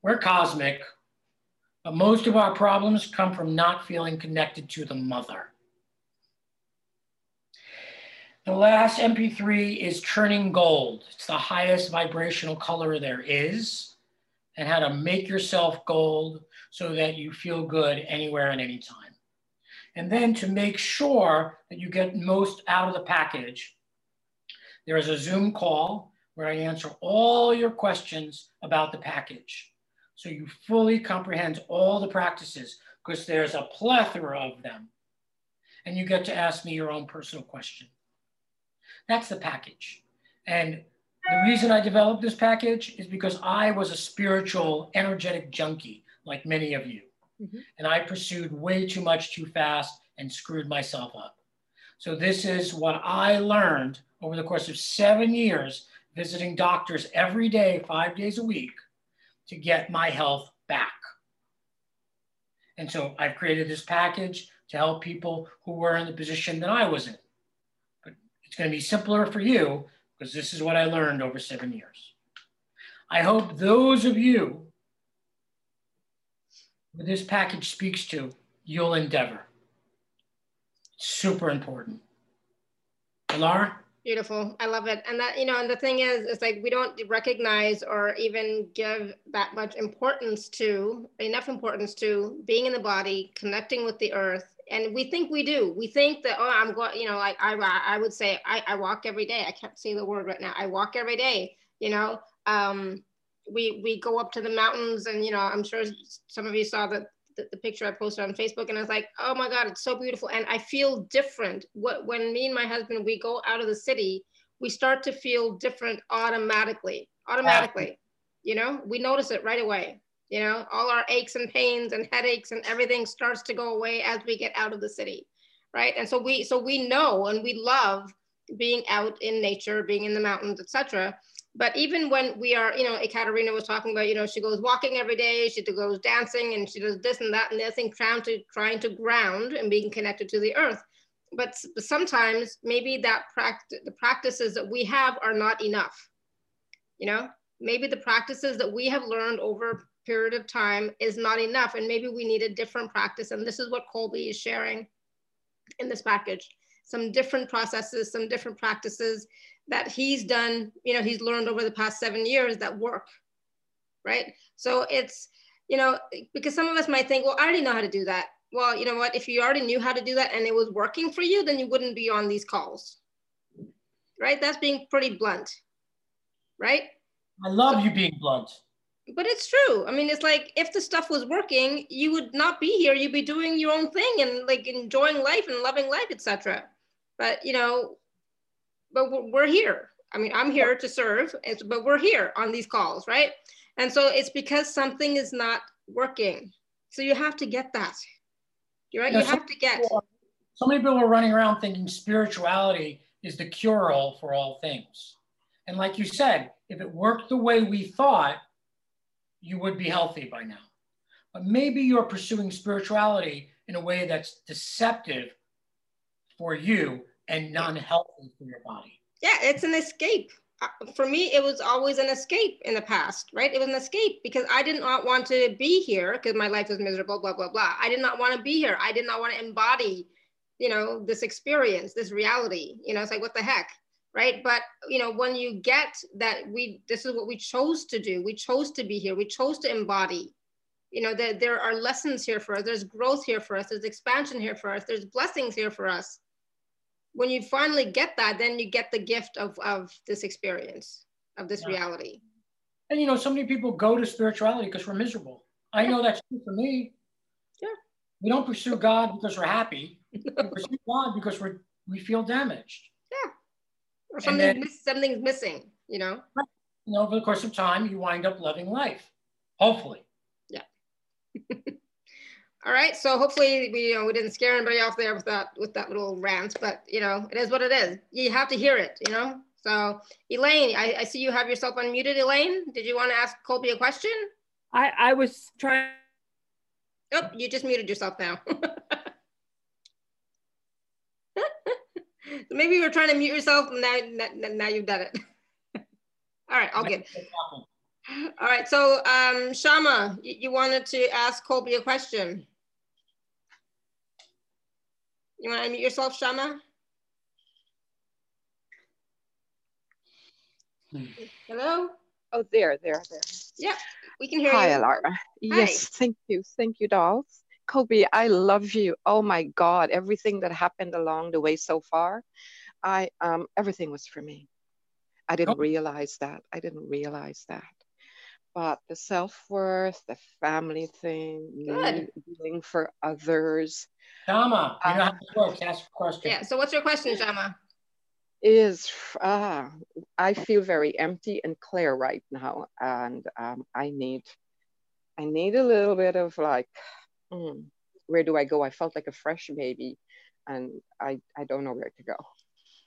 [SPEAKER 2] we're cosmic, but most of our problems come from not feeling connected to the mother. The last MP3 is Churning Gold. It's the highest vibrational color there is, and how to make yourself gold so that you feel good anywhere and anytime. And then to make sure that you get most out of the package, there is a Zoom call where I answer all your questions about the package. So you fully comprehend all the practices because there's a plethora of them. And you get to ask me your own personal question. That's the package. And the reason I developed this package is because I was a spiritual, energetic junkie, like many of you. Mm-hmm. And I pursued way too much too fast and screwed myself up. So, this is what I learned over the course of seven years, visiting doctors every day, five days a week, to get my health back. And so, I've created this package to help people who were in the position that I was in it's going to be simpler for you because this is what I learned over seven years. I hope those of you who this package speaks to, you'll endeavor. Super important. Laura?
[SPEAKER 1] Beautiful. I love it. And that, you know, and the thing is, it's like we don't recognize or even give that much importance to, enough importance to being in the body, connecting with the earth. And we think we do. We think that, oh, I'm going, you know, like I, I would say, I, I walk every day. I can't say the word right now. I walk every day, you know. Um, we, we go up to the mountains and, you know, I'm sure some of you saw the, the, the, picture I posted on Facebook and I was like, oh my God, it's so beautiful. And I feel different. What, when me and my husband, we go out of the city, we start to feel different automatically, automatically, you know, we notice it right away. You know, all our aches and pains and headaches and everything starts to go away as we get out of the city. Right. And so we, so we know and we love being out in nature, being in the mountains, etc but even when we are, you know, Ekaterina was talking about, you know, she goes walking every day, she goes dancing and she does this and that and other thing, trying to, trying to ground and being connected to the earth. But sometimes maybe that practice, the practices that we have are not enough. You know, maybe the practices that we have learned over period of time is not enough. And maybe we need a different practice. And this is what Colby is sharing in this package. Some different processes, some different practices that he's done, you know, he's learned over the past seven years that work, right? So it's, you know, because some of us might think, well, I already know how to do that. Well, you know what, if you already knew how to do that and it was working for you, then you wouldn't be on these calls, right? That's being pretty blunt, right?
[SPEAKER 2] I love you being blunt.
[SPEAKER 1] But it's true. I mean, it's like if the stuff was working, you would not be here. You'd be doing your own thing and like enjoying life and loving life, etc. But you know, but we're here. I mean, I'm here to serve, but we're here on these calls, right? And so it's because something is not working. So you have to get that. You're right. You, you have to get. People,
[SPEAKER 2] so many people are running around thinking spirituality is the cure all for all things. And like you said, if it worked the way we thought, you would be healthy by now. But maybe you're pursuing spirituality in a way that's deceptive for you and non-healthy for your body.
[SPEAKER 1] Yeah, it's an escape. Uh, for me, it was always an escape in the past, right? It was an escape because I did not want to be here because my life was miserable, blah, blah, blah. I did not want to be here. I did not want to embody, you know, this experience, this reality. You know, it's like, what the heck? Right. But, you know, when you get that we, this is what we chose to do. We chose to be here. We chose to embody you know there, there are lessons here for us there's growth here for us there's expansion here for us there's blessings here for us when you finally get that, then you get the gift of, of this experience, of this yeah. reality.
[SPEAKER 2] And you know, so many people go to spirituality because we're miserable. I yeah. know that's true for me.
[SPEAKER 1] Yeah.
[SPEAKER 2] We don't pursue God because we're happy. we pursue God because we're we feel damaged.
[SPEAKER 1] Yeah. Or something then, miss, something's missing, you know?
[SPEAKER 2] You know, over the course of time, you wind up loving life. Hopefully.
[SPEAKER 1] Yeah. All right. So hopefully we you know we didn't scare anybody off there with that with that little rant, but you know it is what it is. You have to hear it, you know. So Elaine, I, I see you have yourself unmuted. Elaine, did you want to ask Colby a question?
[SPEAKER 8] I I was trying.
[SPEAKER 1] Oh, you just muted yourself now. so maybe you were trying to mute yourself, and now now, now you've done it. All right, I'll get. All right, so um, Shama, you, you wanted to ask Colby a question. You want to unmute yourself, Shama? Hello?
[SPEAKER 9] Oh, there, there, there.
[SPEAKER 1] Yeah, we can hear
[SPEAKER 9] Hi,
[SPEAKER 1] you.
[SPEAKER 9] Hi, Alara. Yes, thank you. Thank you, dolls. Colby, I love you. Oh my God, everything that happened along the way so far, I um everything was for me. I didn't oh. realize that. I didn't realize that. But the self-worth, the family thing,
[SPEAKER 1] Good.
[SPEAKER 9] doing for others,
[SPEAKER 2] Shama, you know how to work. Ask a question.
[SPEAKER 1] Yeah. So what's your question, Shama?
[SPEAKER 9] Is uh, I feel very empty and clear right now, and um, I need I need a little bit of like, mm, where do I go? I felt like a fresh baby, and I I don't know where to go.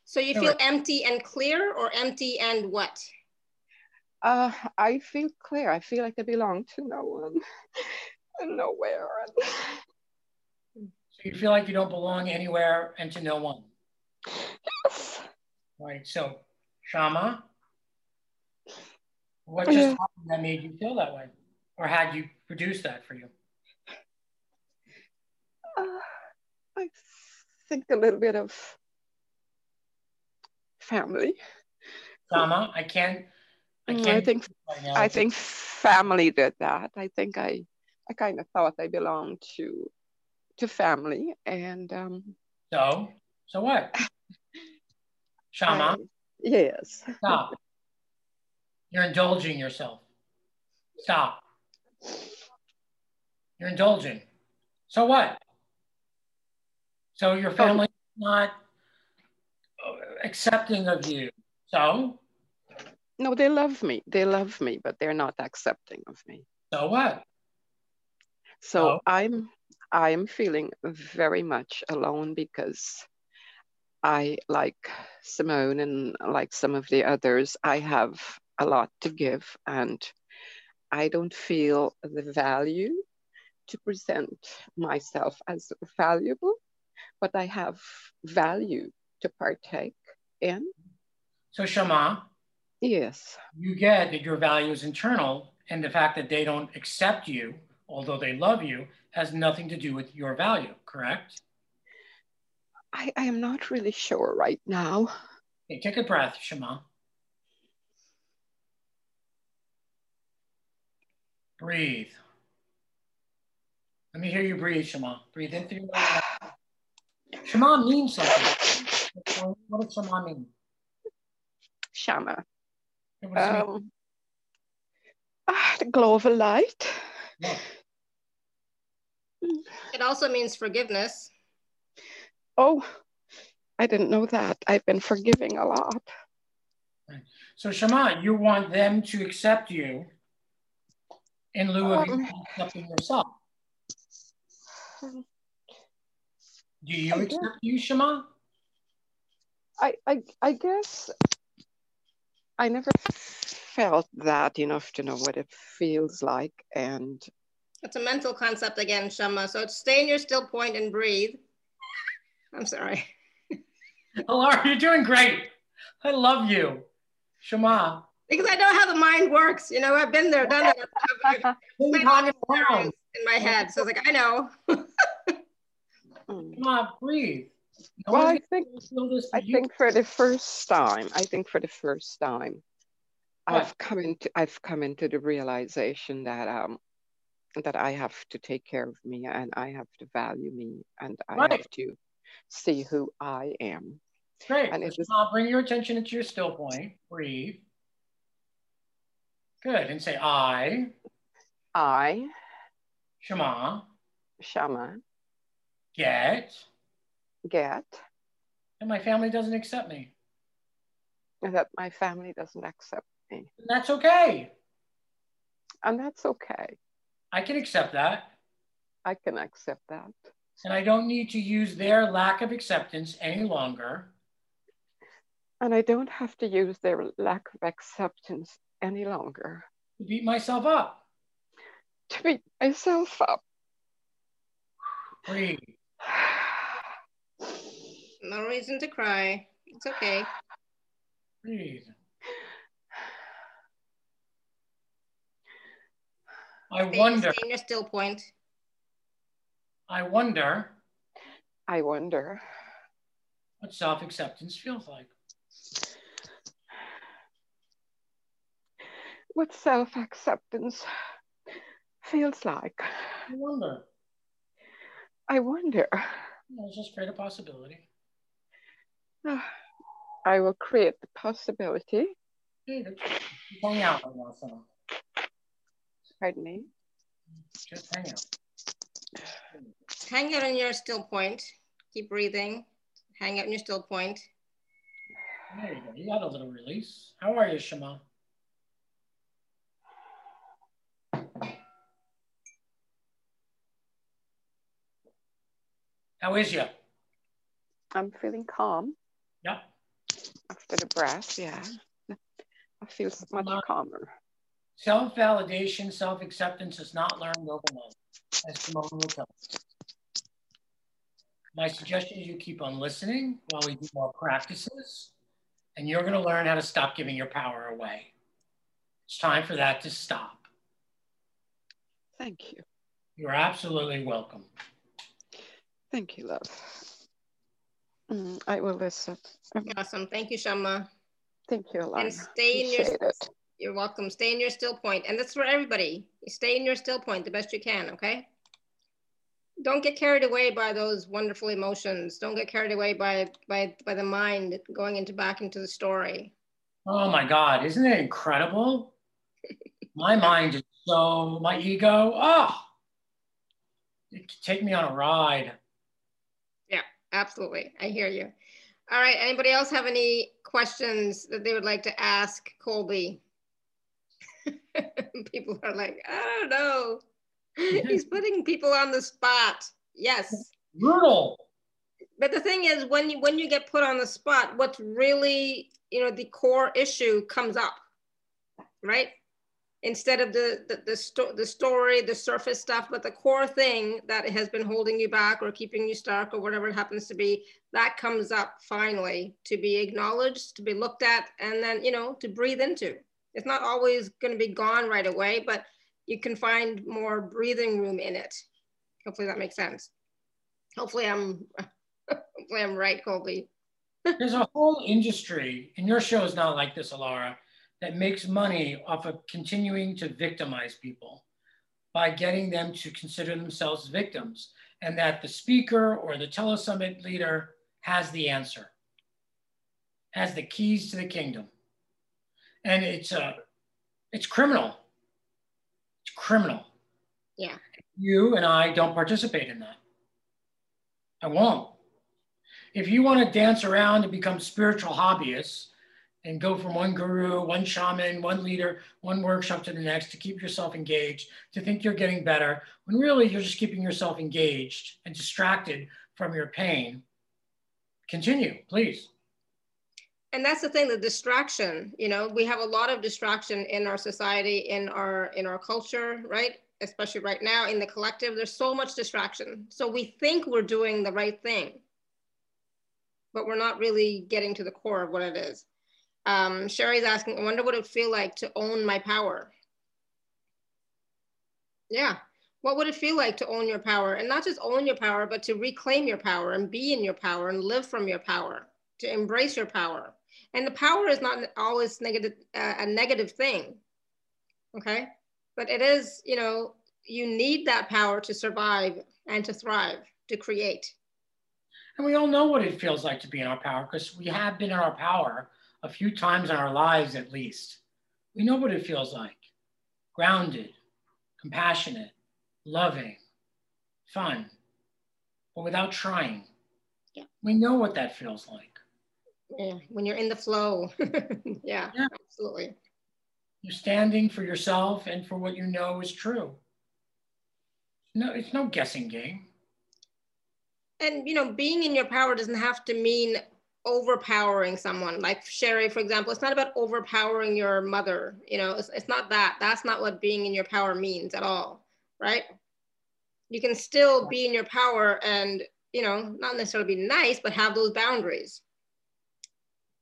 [SPEAKER 1] So you feel empty and clear, or empty and what?
[SPEAKER 9] Uh, I feel clear. I feel like I belong to no one and nowhere.
[SPEAKER 2] So you feel like you don't belong anywhere and to no one.
[SPEAKER 9] Yes.
[SPEAKER 2] Right. So Shama? What just
[SPEAKER 9] Yeah.
[SPEAKER 2] happened that made you feel that way? Or had you produced that for you?
[SPEAKER 9] Uh, I think a little bit of family.
[SPEAKER 2] Shama, I can't, I
[SPEAKER 9] Mm,
[SPEAKER 2] can't.
[SPEAKER 9] I think
[SPEAKER 2] right.
[SPEAKER 9] I think family did that. I think I I kind of thought I belonged to to family and um
[SPEAKER 2] So, so what? Shama,
[SPEAKER 9] I- yes.
[SPEAKER 2] stop. You're indulging yourself. Stop. You're indulging. So what? So your oh. family not accepting of you. So,
[SPEAKER 9] No, they love me. They love me, but they're not accepting of me.
[SPEAKER 2] so what?
[SPEAKER 9] So
[SPEAKER 2] Oh.
[SPEAKER 9] I'm I'm feeling very much alone because I like Simone and like some of the others, I have a lot to give and I don't feel the value to present myself as valuable, but I have value to partake in.
[SPEAKER 2] So Shama,
[SPEAKER 9] Yes.
[SPEAKER 2] you get that your value is internal and the fact that they don't accept you, although they love you, has nothing to do with your value, correct?
[SPEAKER 9] I, I am not really sure right now.
[SPEAKER 2] Okay, take a breath, Shema. Breathe. Let me hear you breathe, Shema. Breathe in through your nose. Shema means something. What does Shema mean?
[SPEAKER 9] Shama.
[SPEAKER 2] What does it mean?
[SPEAKER 9] Um, ah, the glow of a light.
[SPEAKER 2] Yeah.
[SPEAKER 1] It also means forgiveness.
[SPEAKER 9] Oh, I didn't know that. I've been forgiving a lot.
[SPEAKER 2] So Shema, you want them to accept you in lieu of
[SPEAKER 9] Um.
[SPEAKER 2] accepting yourself. Do you
[SPEAKER 9] I
[SPEAKER 2] accept you, Shema?
[SPEAKER 9] I, I, I guess I never felt that enough to know what it feels like. And
[SPEAKER 1] It's a mental concept again, Shama. So stay in your still point and breathe. I'm sorry.
[SPEAKER 2] Oh, Laura, you're doing great. I love you. Shema.
[SPEAKER 1] Because I know how the mind works. You know, I've been there, done it. I've, I've
[SPEAKER 2] Ping
[SPEAKER 1] played all
[SPEAKER 2] pong
[SPEAKER 1] the
[SPEAKER 2] around.
[SPEAKER 1] scenarios in my head. So it's like, I know.
[SPEAKER 2] Shema, breathe. No
[SPEAKER 9] well, I think
[SPEAKER 2] gonna feel this for
[SPEAKER 9] I
[SPEAKER 2] you.
[SPEAKER 9] think for the first time, I think for the first time,
[SPEAKER 2] What?
[SPEAKER 9] I've come into I've come into the realization that um that I have to take care of me and I have to value me and I
[SPEAKER 2] Right.
[SPEAKER 9] have to see who I am.
[SPEAKER 2] Great.
[SPEAKER 9] and
[SPEAKER 2] So
[SPEAKER 9] it was-
[SPEAKER 2] Shema, bring your attention into your still point. Breathe. Good. And say I,
[SPEAKER 9] I,
[SPEAKER 2] Shema,
[SPEAKER 9] Shama,
[SPEAKER 2] get,
[SPEAKER 9] get
[SPEAKER 2] and my family doesn't accept me.
[SPEAKER 9] that my family doesn't accept me.
[SPEAKER 2] And that's okay.
[SPEAKER 9] And that's okay.
[SPEAKER 2] I can accept that.
[SPEAKER 9] I can accept that.
[SPEAKER 2] And I don't need to use their lack of acceptance any longer
[SPEAKER 9] And I don't have to use their lack of acceptance any longer
[SPEAKER 2] to beat myself up.
[SPEAKER 9] to beat myself up.
[SPEAKER 2] Breathe.
[SPEAKER 1] No reason to cry. It's okay.
[SPEAKER 2] Breathe. I
[SPEAKER 1] Stay,
[SPEAKER 2] wonder,
[SPEAKER 1] stay in your still point.
[SPEAKER 2] I wonder
[SPEAKER 9] I wonder
[SPEAKER 2] what self acceptance feels like.
[SPEAKER 9] what self acceptance feels like.
[SPEAKER 2] I wonder.
[SPEAKER 9] I wonder.
[SPEAKER 2] It's just create a possibility.
[SPEAKER 9] I will create the possibility.
[SPEAKER 2] Hang out right now.
[SPEAKER 9] Pardon me.
[SPEAKER 2] Just hang out.
[SPEAKER 1] Hang out in your still point. Keep breathing. Hang out in your still point.
[SPEAKER 2] There you go. You got a little release. How are you, Shema? How is you?
[SPEAKER 9] I'm feeling calm
[SPEAKER 2] Yeah.
[SPEAKER 9] after the breath. Yeah. I feel so much
[SPEAKER 2] Calm.
[SPEAKER 9] calmer.
[SPEAKER 2] Self validation, self acceptance is not learned overnight, as Simone will tell us. My suggestion is you keep on listening while we do more practices. and you're going to learn how to stop giving your power away. It's time for that to stop.
[SPEAKER 9] Thank you.
[SPEAKER 2] You're absolutely welcome.
[SPEAKER 9] Thank you, love. Mm, I will listen.
[SPEAKER 1] Awesome. Thank you, Shama.
[SPEAKER 9] Thank you, Alara.
[SPEAKER 1] And stay in your
[SPEAKER 9] it.
[SPEAKER 1] you're welcome. Stay in your still point. And that's for everybody. Stay in your still point the best you can, okay? Don't get carried away by those wonderful emotions. Don't get carried away by by by the mind going into back into the story.
[SPEAKER 2] Oh my God, isn't it incredible? my mind is so, my ego, oh, it could take me on a ride.
[SPEAKER 1] Absolutely. I hear you. All right. Anybody else have any questions that they would like to ask Colby? people are like, I don't know. He's putting people on the spot. Yes.
[SPEAKER 2] Brutal.
[SPEAKER 1] But the thing is, when you when you get put on the spot, what's really you know the core issue comes up, right? Instead of the the the, sto- the story, the surface stuff, but the core thing that has been holding you back or keeping you stuck or whatever it happens to be, that comes up finally to be acknowledged, to be looked at, and then you know to breathe into. It's not always going to be gone right away, but you can find more breathing room in it. Hopefully that makes sense. Hopefully I'm hopefully I'm right, Colby.
[SPEAKER 2] There's a whole industry, and your show is not like this, Alara, that makes money off of continuing to victimize people by getting them to consider themselves victims, and that the speaker or the telesummit leader has the answer, has the keys to the kingdom. And it's uh, it's criminal. It's criminal.
[SPEAKER 1] Yeah.
[SPEAKER 2] You and I don't participate in that. I won't. If you want to dance around and become spiritual hobbyists and go from one guru, one shaman, one leader, one workshop to the next to keep yourself engaged, to think you're getting better, when really you're just keeping yourself engaged and distracted from your pain, continue, please.
[SPEAKER 1] And that's the thing, the distraction, you know, we have a lot of distraction in our society, in our in our culture, right? Especially right now in the collective, there's so much distraction. So we think we're doing the right thing, but we're not really getting to the core of what it is. Um, Sherry's asking, I wonder what it would feel like to own my power. Yeah, what would it feel like to own your power? And not just own your power, but to reclaim your power and be in your power and live from your power, to embrace your power. And the power is not always negative, uh, a negative thing, okay? But it is, you know, you need that power to survive and to thrive, to create.
[SPEAKER 2] And we all know what it feels like to be in our power because we have been in our power a few times in our lives at least. We know what it feels like grounded, compassionate, loving, fun, but without trying.
[SPEAKER 1] Yeah.
[SPEAKER 2] We know what that feels like.
[SPEAKER 1] Yeah, when you're in the flow. yeah,
[SPEAKER 2] Yeah.
[SPEAKER 1] absolutely.
[SPEAKER 2] You're standing for yourself and for what you know is true. No, it's no guessing game.
[SPEAKER 1] And you know, being in your power doesn't have to mean overpowering someone. Like Sherry, for example, it's not about overpowering your mother. You know, it's, it's not that. That's not what being in your power means at all, right? You can still be in your power and you know, not necessarily be nice, but have those boundaries.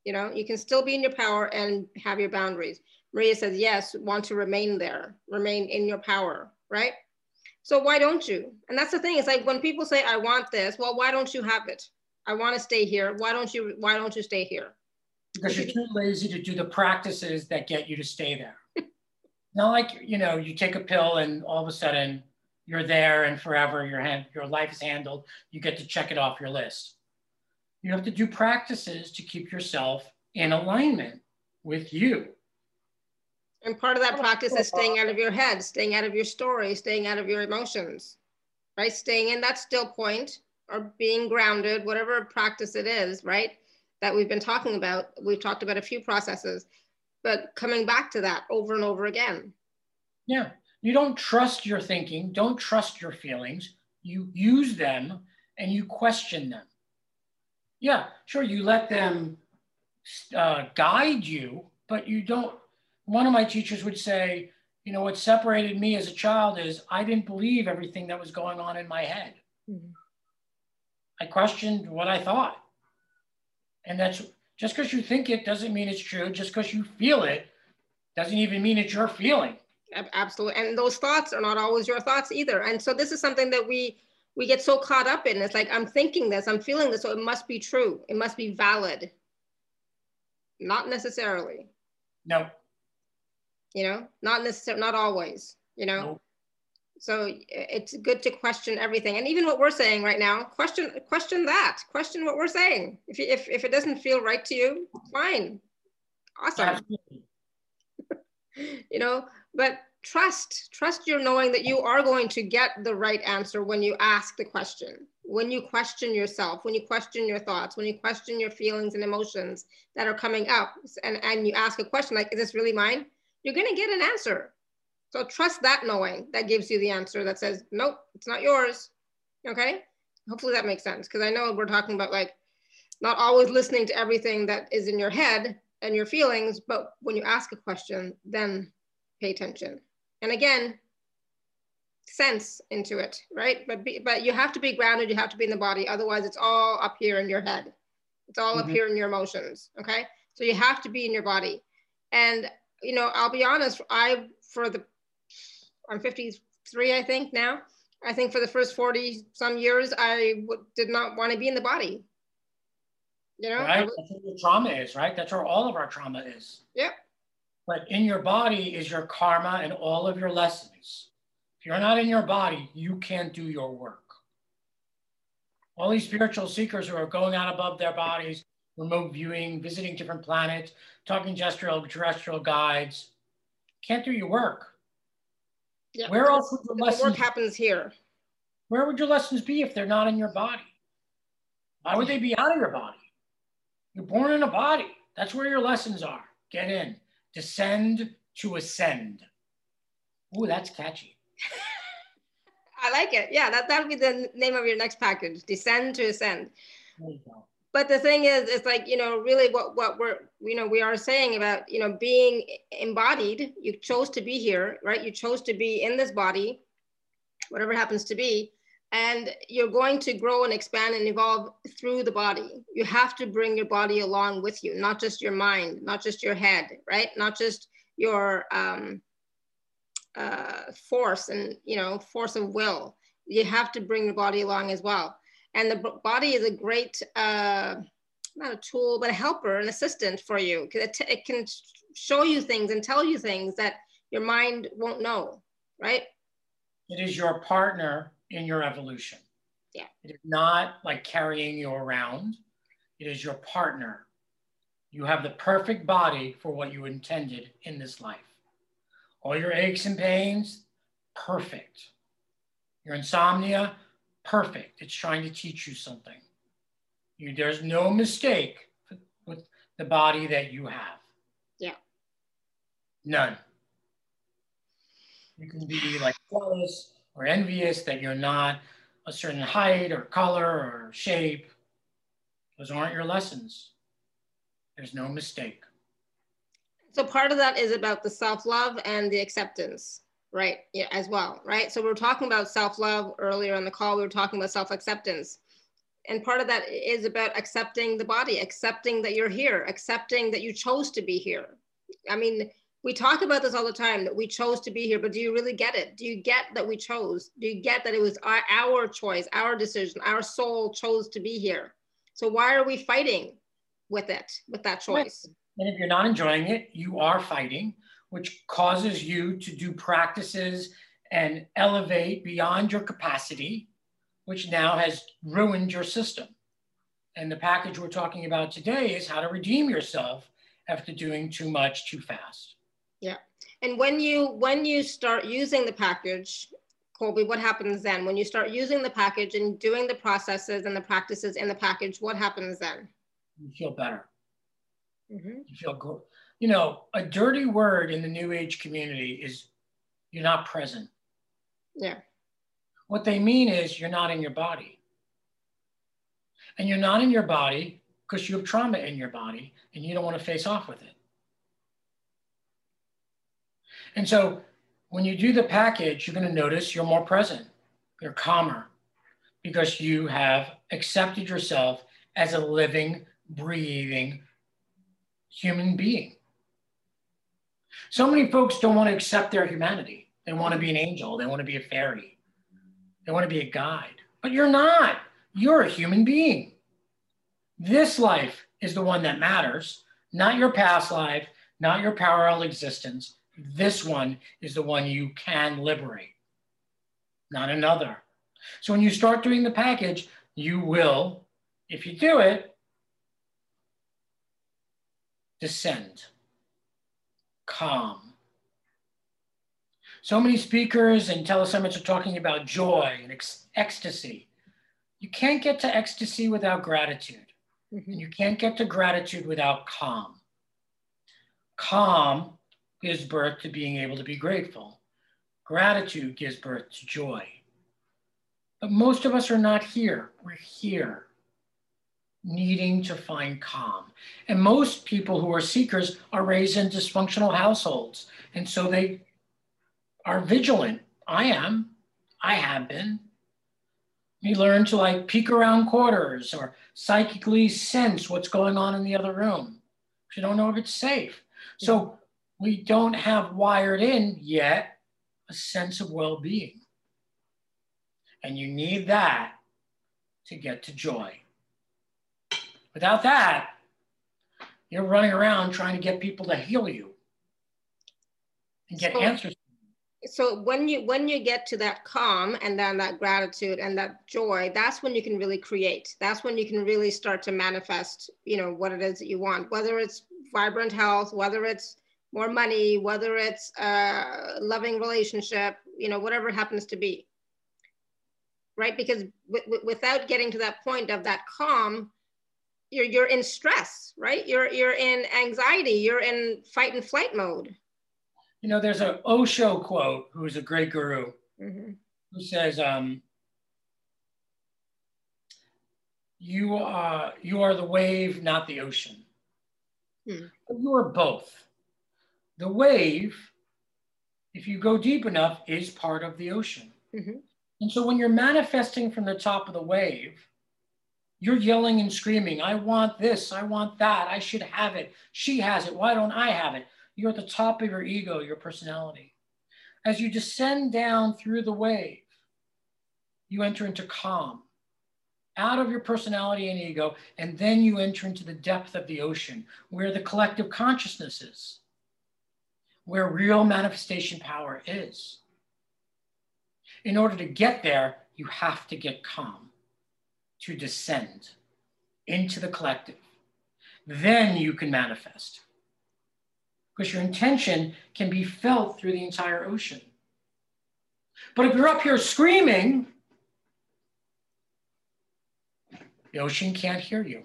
[SPEAKER 1] You know, you can still be in your power and have your boundaries. Maria says, yes, want to remain there, remain in your power, right? So why don't you? And that's the thing. It's like when people say, I want this, well, why don't you have it? I want to stay here. Why don't you, why don't you stay here?
[SPEAKER 2] Because you're too lazy to do the practices that get you to stay there. Not like, you know, you take a pill and all of a sudden you're there and forever your hand, your life is handled. You get to check it off your list. You have to do practices to keep yourself in alignment with you.
[SPEAKER 1] And part of that oh, practice is staying out of your head, staying out of your story, staying out of your emotions, right? Staying in that still point or being grounded, whatever practice it is, right? That we've been talking about. We've talked about a few processes, but coming back to that over and over again.
[SPEAKER 2] Yeah. You don't trust your thinking, don't trust your feelings. You use them and you question them. Yeah, sure, you let them uh, guide you, but you don't. One of my teachers would say, you know, what separated me as a child is I didn't believe everything that was going on in my head.
[SPEAKER 1] Mhm.
[SPEAKER 2] I questioned what I thought. And that's Just because you think it doesn't mean it's true. Just because you feel it doesn't even mean it's your feeling.
[SPEAKER 1] Absolutely. And those thoughts are not always your thoughts either. And so this is something that we we get so caught up in. It's like I'm thinking this, I'm feeling this, so it must be true. It must be valid. Not necessarily.
[SPEAKER 2] No.
[SPEAKER 1] You know, not necessarily, not always, you know. No. So it's good to question everything. And even what we're saying right now, question question that. Question what we're saying. If if if it doesn't feel right to you, fine. Awesome. you know, but trust trust your knowing that you are going to get the right answer when you ask the question when you question yourself when you question your thoughts when you question your feelings and emotions that are coming up and, and you ask a question like is this really mine you're going to get an answer so trust that knowing that gives you the answer that says nope it's not yours okay hopefully that makes sense because i know we're talking about like not always listening to everything that is in your head and your feelings but when you ask a question then pay attention. And again, sense into it, right? But be, but you have to be grounded. You have to be in the body. Otherwise, it's all up here in your head. It's all mm-hmm. up here in your emotions. Okay, so you have to be in your body. And you know, I'll be honest. I for the I'm 53, I think now. I think for the first 40 some years, I w- did not want to be in the body. You know,
[SPEAKER 2] right? That's what trauma is, right? That's where all of our trauma is.
[SPEAKER 1] Yep.
[SPEAKER 2] But in your body is your karma and all of your lessons. If you're not in your body, you can't do your work. All these spiritual seekers who are going out above their bodies, remote viewing, visiting different planets, talking terrestrial, terrestrial guides, can't do your work.
[SPEAKER 1] Yeah,
[SPEAKER 2] Where else would your lessons?
[SPEAKER 1] Work happens here.
[SPEAKER 2] Where would your lessons be if they're not in your body? Why would they be out of your body? You're born in a body. That's where your lessons are. Get in descend to ascend. Ooh, that's catchy.
[SPEAKER 1] I like it. Yeah, that that'll be the name of your next package. Descend to ascend. But the thing is, it's like you know, really, what what we're you know we are saying about you know being embodied. You chose to be here, right? You chose to be in this body, whatever happens to be, and you're going to grow and expand and evolve through the body. You have to bring your body along with you, not just your mind, not just your head, right? Not just your um, uh, force and you know force of will. You have to bring your body along as well. And the body is a great, uh, not a tool, but a helper, an assistant for you. It, it can show you things and tell you things that your mind won't know, right?
[SPEAKER 2] It is your partner in your evolution.
[SPEAKER 1] Yeah.
[SPEAKER 2] It is not like carrying you around. It is your partner. You have the perfect body for what you intended in this life. All your aches and pains, perfect. Your insomnia, perfect. It's trying to teach you something. You, there's no mistake with the body that you have.
[SPEAKER 1] Yeah.
[SPEAKER 2] None. You can be like jealous, or envious that you're not a certain height or color or shape. Those aren't your lessons. There's no mistake.
[SPEAKER 1] So part of that is about the self-love and the acceptance, right? Yeah, as well, right? So we are talking about self-love earlier on the call. We were talking about self-acceptance. And part of that is about accepting the body, accepting that you're here, accepting that you chose to be here. I mean, we talk about this all the time that we chose to be here, but do you really get it? Do you get that we chose? Do you get that it was our, our choice, our decision, our soul chose to be here? So why are we fighting with it, with that choice?
[SPEAKER 2] And if you're not enjoying it, you are fighting, which causes you to do practices and elevate beyond your capacity, which now has ruined your system. And the package we're talking about today is how to redeem yourself after doing too much too fast.
[SPEAKER 1] Yeah. And when you when you start using the package, Colby, what happens then? When you start using the package and doing the processes and the practices in the package, what happens then?
[SPEAKER 2] You feel better. Mm-hmm. You feel good. You know, a dirty word in the New Age community is you're not present.
[SPEAKER 1] Yeah.
[SPEAKER 2] What they mean is you're not in your body. And you're not in your body because you have trauma in your body and you don't want to face off with it. And so when you do the package, you're going to notice you're more present, you're calmer, because you have accepted yourself as a living, breathing human being. So many folks don't want to accept their humanity. They want to be an angel, they want to be a fairy, they want to be a guide. But you're not. You're a human being. This life is the one that matters, not your past life, not your parallel existence. This one is the one you can liberate, not another. So when you start doing the package, you will, if you do it, descend, calm. So many speakers and telesummits are talking about joy and ec- ecstasy. You can't get to ecstasy without gratitude. Mm-hmm. And you can't get to gratitude without calm. Calm gives birth to being able to be grateful. Gratitude gives birth to joy. But most of us are not here. We're here needing to find calm. And most people who are seekers are raised in dysfunctional households. And so they are vigilant. I am. I have been. We learn to like peek around quarters or psychically sense what's going on in the other room. You don't know if it's safe. So we don't have wired in yet a sense of well being. And you need that to get to joy. Without that, you're running around trying to get people to heal you and get so, answers.
[SPEAKER 1] So when you when you get to that calm and then that gratitude and that joy, that's when you can really create. That's when you can really start to manifest, you know, what it is that you want, whether it's vibrant health, whether it's more money, whether it's a loving relationship, you know, whatever it happens to be. Right? Because without getting to that point of that calm, you're you're in stress, right? You're you're in anxiety, you're in fight and flight mode.
[SPEAKER 2] You know, there's a Osho quote, who's a great guru, mm-hmm. who says, um, you are you are the wave, not the ocean. Hmm. You are both. The wave, if you go deep enough, is part of the ocean. Mm-hmm. And so when you're manifesting from the top of the wave, you're yelling and screaming, I want this, I want that, I should have it, she has it, why don't I have it? You're at the top of your ego, your personality. As you descend down through the wave, you enter into calm, out of your personality and ego, and then you enter into the depth of the ocean where the collective consciousness is where real manifestation power is. In order to get there, you have to get calm, to descend into the collective. Then you can manifest. Because your intention can be felt through the entire ocean. But if you're up here screaming, the ocean can't hear you.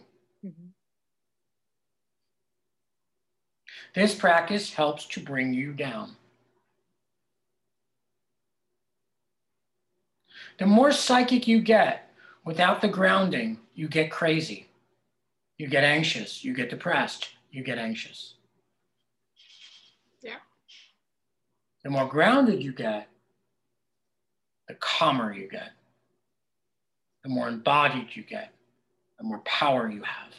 [SPEAKER 2] This practice helps to bring you down. The more psychic you get without the grounding, you get crazy. You get anxious. You get depressed. You get anxious.
[SPEAKER 1] Yeah.
[SPEAKER 2] The more grounded you get, the calmer you get. The more embodied you get, the more power you have.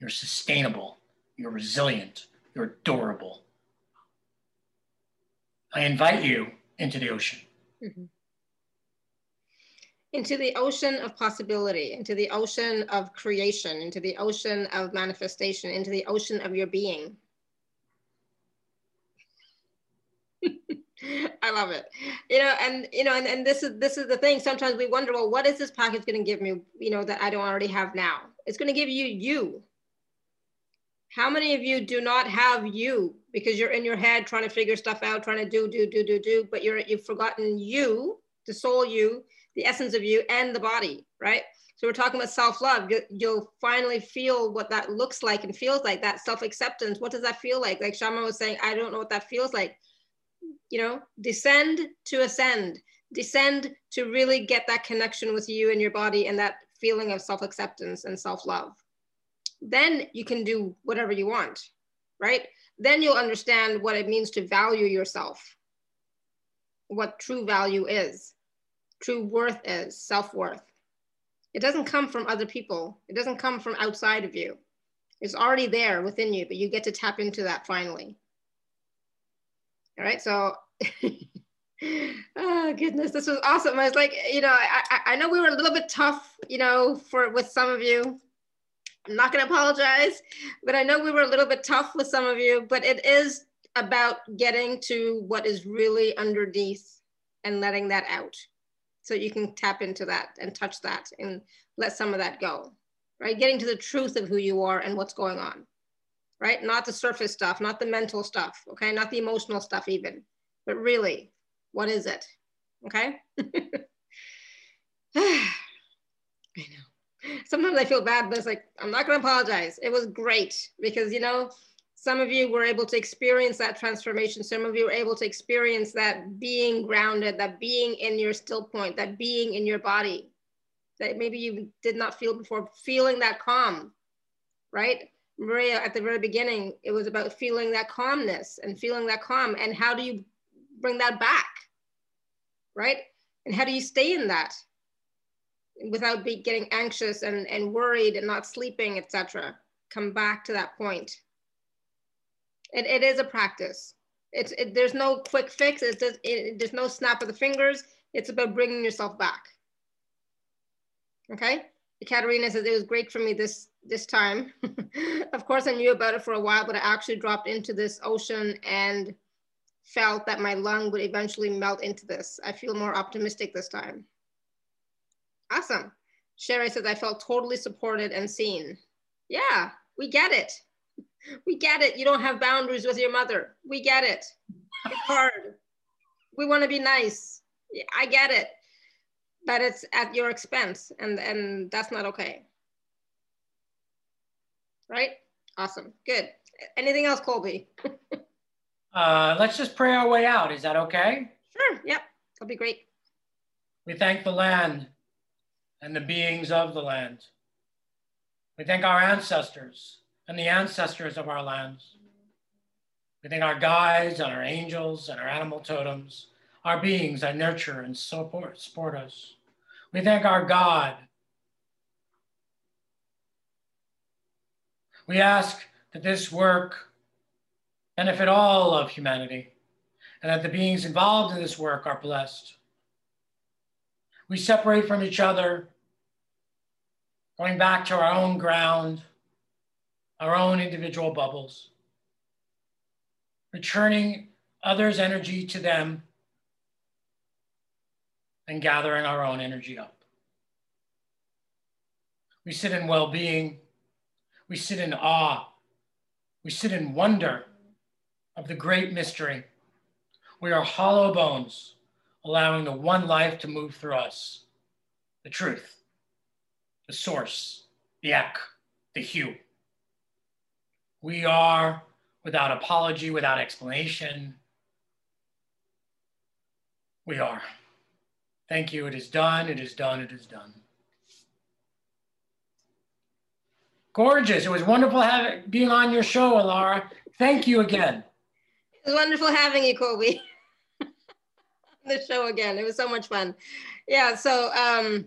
[SPEAKER 2] You're sustainable you're resilient. You're durable. I invite you into the ocean. Mm-hmm.
[SPEAKER 1] Into the ocean of possibility, into the ocean of creation, into the ocean of manifestation, into the ocean of your being. I love it. You know, and you know, and, and this is this is the thing. Sometimes we wonder, well, what is this package going to give me, you know, that I don't already have now? It's going to give you you. How many of you do not have you because you're in your head trying to figure stuff out, trying to do, do, do, do, do, but you're you've forgotten you, the soul you, the essence of you, and the body, right? So we're talking about self-love. You, you'll finally feel what that looks like and feels like. That self-acceptance. What does that feel like? Like Shama was saying, I don't know what that feels like. You know, descend to ascend. Descend to really get that connection with you and your body and that feeling of self-acceptance and self-love then you can do whatever you want, right? Then you'll understand what it means to value yourself, what true value is, true worth is, self worth. It doesn't come from other people, it doesn't come from outside of you. It's already there within you, but you get to tap into that finally. All right, so oh goodness, this was awesome. I was like, you know, I, I know we were a little bit tough, you know, for with some of you. I'm not going to apologize, but I know we were a little bit tough with some of you, but it is about getting to what is really underneath and letting that out. So you can tap into that and touch that and let some of that go, right? Getting to the truth of who you are and what's going on, right? Not the surface stuff, not the mental stuff, okay? Not the emotional stuff even, but really, what is it, okay? I know sometimes I feel bad, but it's like, I'm not going to apologize. It was great because, you know, some of you were able to experience that transformation. Some of you were able to experience that being grounded, that being in your still point, that being in your body that maybe you did not feel before, feeling that calm, right? Maria, at the very beginning, it was about feeling that calmness and feeling that calm. And how do you bring that back, right? And how do you stay in that? without be getting anxious and, and worried and not sleeping, etc. Come back to that point. It, it is a practice. It's, it, there's no quick fix. It's just, it, there's no snap of the fingers. It's about bringing yourself back. Okay. Katerina says it was great for me this this time. of course, I knew about it for a while, but I actually dropped into this ocean and felt that my lung would eventually melt into this. I feel more optimistic this time. Awesome. Sherry says, I felt totally supported and seen. Yeah, we get it. We get it. You don't have boundaries with your mother. We get it. It's hard. We want to be nice. I get it. But it's at your expense, and, and that's not okay. Right? Awesome. Good. Anything else, Colby?
[SPEAKER 2] uh, let's just pray our way out. Is that okay?
[SPEAKER 1] Sure. Yep. That'll be great.
[SPEAKER 2] We thank the land and the beings of the land. We thank our ancestors and the ancestors of our lands. We thank our guides and our angels and our animal totems, our beings that nurture and support, support us. We thank our God. We ask that this work benefit all of humanity and that the beings involved in this work are blessed. We separate from each other going back to our own ground, our own individual bubbles, returning others' energy to them, and gathering our own energy up. We sit in well being, we sit in awe, we sit in wonder of the great mystery. We are hollow bones, allowing the one life to move through us, the truth the source, the ECK, the HU. We are without apology, without explanation. We are. Thank you. It is done. It is done. It is done. Gorgeous. It was wonderful having being on your show, Alara. Thank you again.
[SPEAKER 1] It was wonderful having you, Colby. the show again. It was so much fun. Yeah. So um,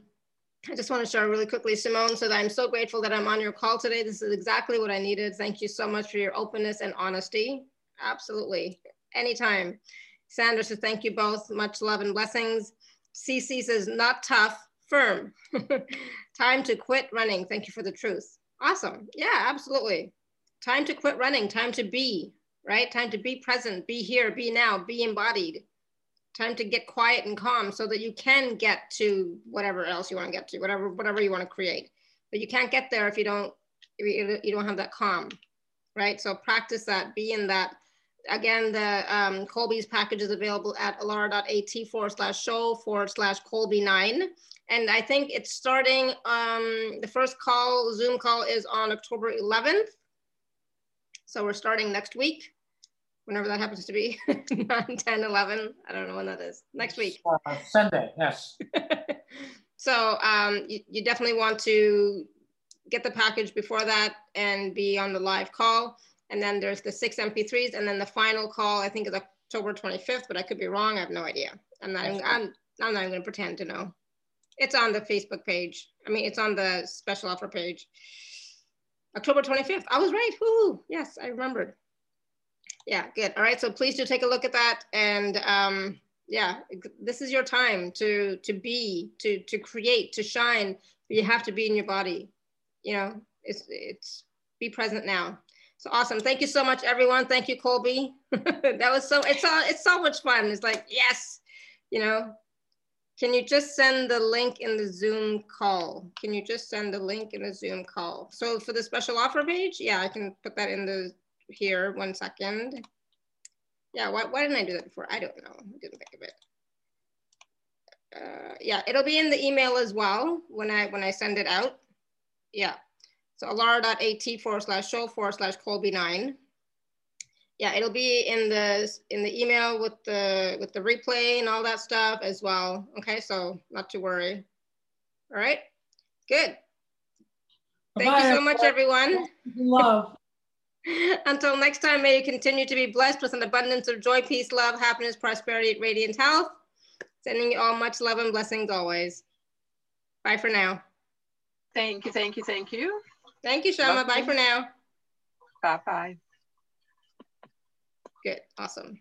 [SPEAKER 1] I just want to share really quickly, Simone said, I'm so grateful that I'm on your call today. This is exactly what I needed. Thank you so much for your openness and honesty. Absolutely, anytime. Sandra says, thank you both. Much love and blessings. CC says, not tough, firm. time to quit running. Thank you for the truth. Awesome. Yeah, absolutely. Time to quit running, time to be, right? Time to be present, be here, be now, be embodied time to get quiet and calm so that you can get to whatever else you want to get to, whatever whatever you want to create. But you can't get there if you don't if you don't have that calm, right? So practice that, be in that. Again, the um, Colby's package is available at alara.at forward slash show forward slash Colby nine. And I think it's starting, um, the first call, Zoom call is on October 11th. So we're starting next week whenever that happens to be 9 10 11 i don't know when that is next week
[SPEAKER 2] uh, sunday yes
[SPEAKER 1] so um, you, you definitely want to get the package before that and be on the live call and then there's the six mp3s and then the final call i think is october 25th but i could be wrong i have no idea i'm not I'm, I'm, I'm not even going to pretend to know it's on the facebook page i mean it's on the special offer page October 25th. I was right. Woo! Yes, I remembered. Yeah, good. All right. So please do take a look at that. And um, yeah, this is your time to to be, to to create, to shine. You have to be in your body. You know, it's it's be present now. So awesome. Thank you so much, everyone. Thank you, Colby. that was so it's all it's so much fun. It's like, yes, you know, can you just send the link in the Zoom call? Can you just send the link in the Zoom call? So for the special offer page, yeah, I can put that in the here, one second. Yeah, why, why didn't I do that before? I don't know, I didn't think of it. Uh, yeah, it'll be in the email as well when I when I send it out. Yeah, so alara.at forward slash show forward slash Colby9 yeah, it'll be in the in the email with the with the replay and all that stuff as well. Okay, so not to worry. All right, good. Thank Bye, you so much, everyone.
[SPEAKER 2] Love.
[SPEAKER 1] Until next time, may you continue to be blessed with an abundance of joy, peace, love, happiness, prosperity, radiant health. Sending you all much love and blessings always. Bye for now.
[SPEAKER 9] Thank you, thank you, thank you.
[SPEAKER 1] Thank you, Shama. Bye for now.
[SPEAKER 9] Bye-bye.
[SPEAKER 1] Good, awesome.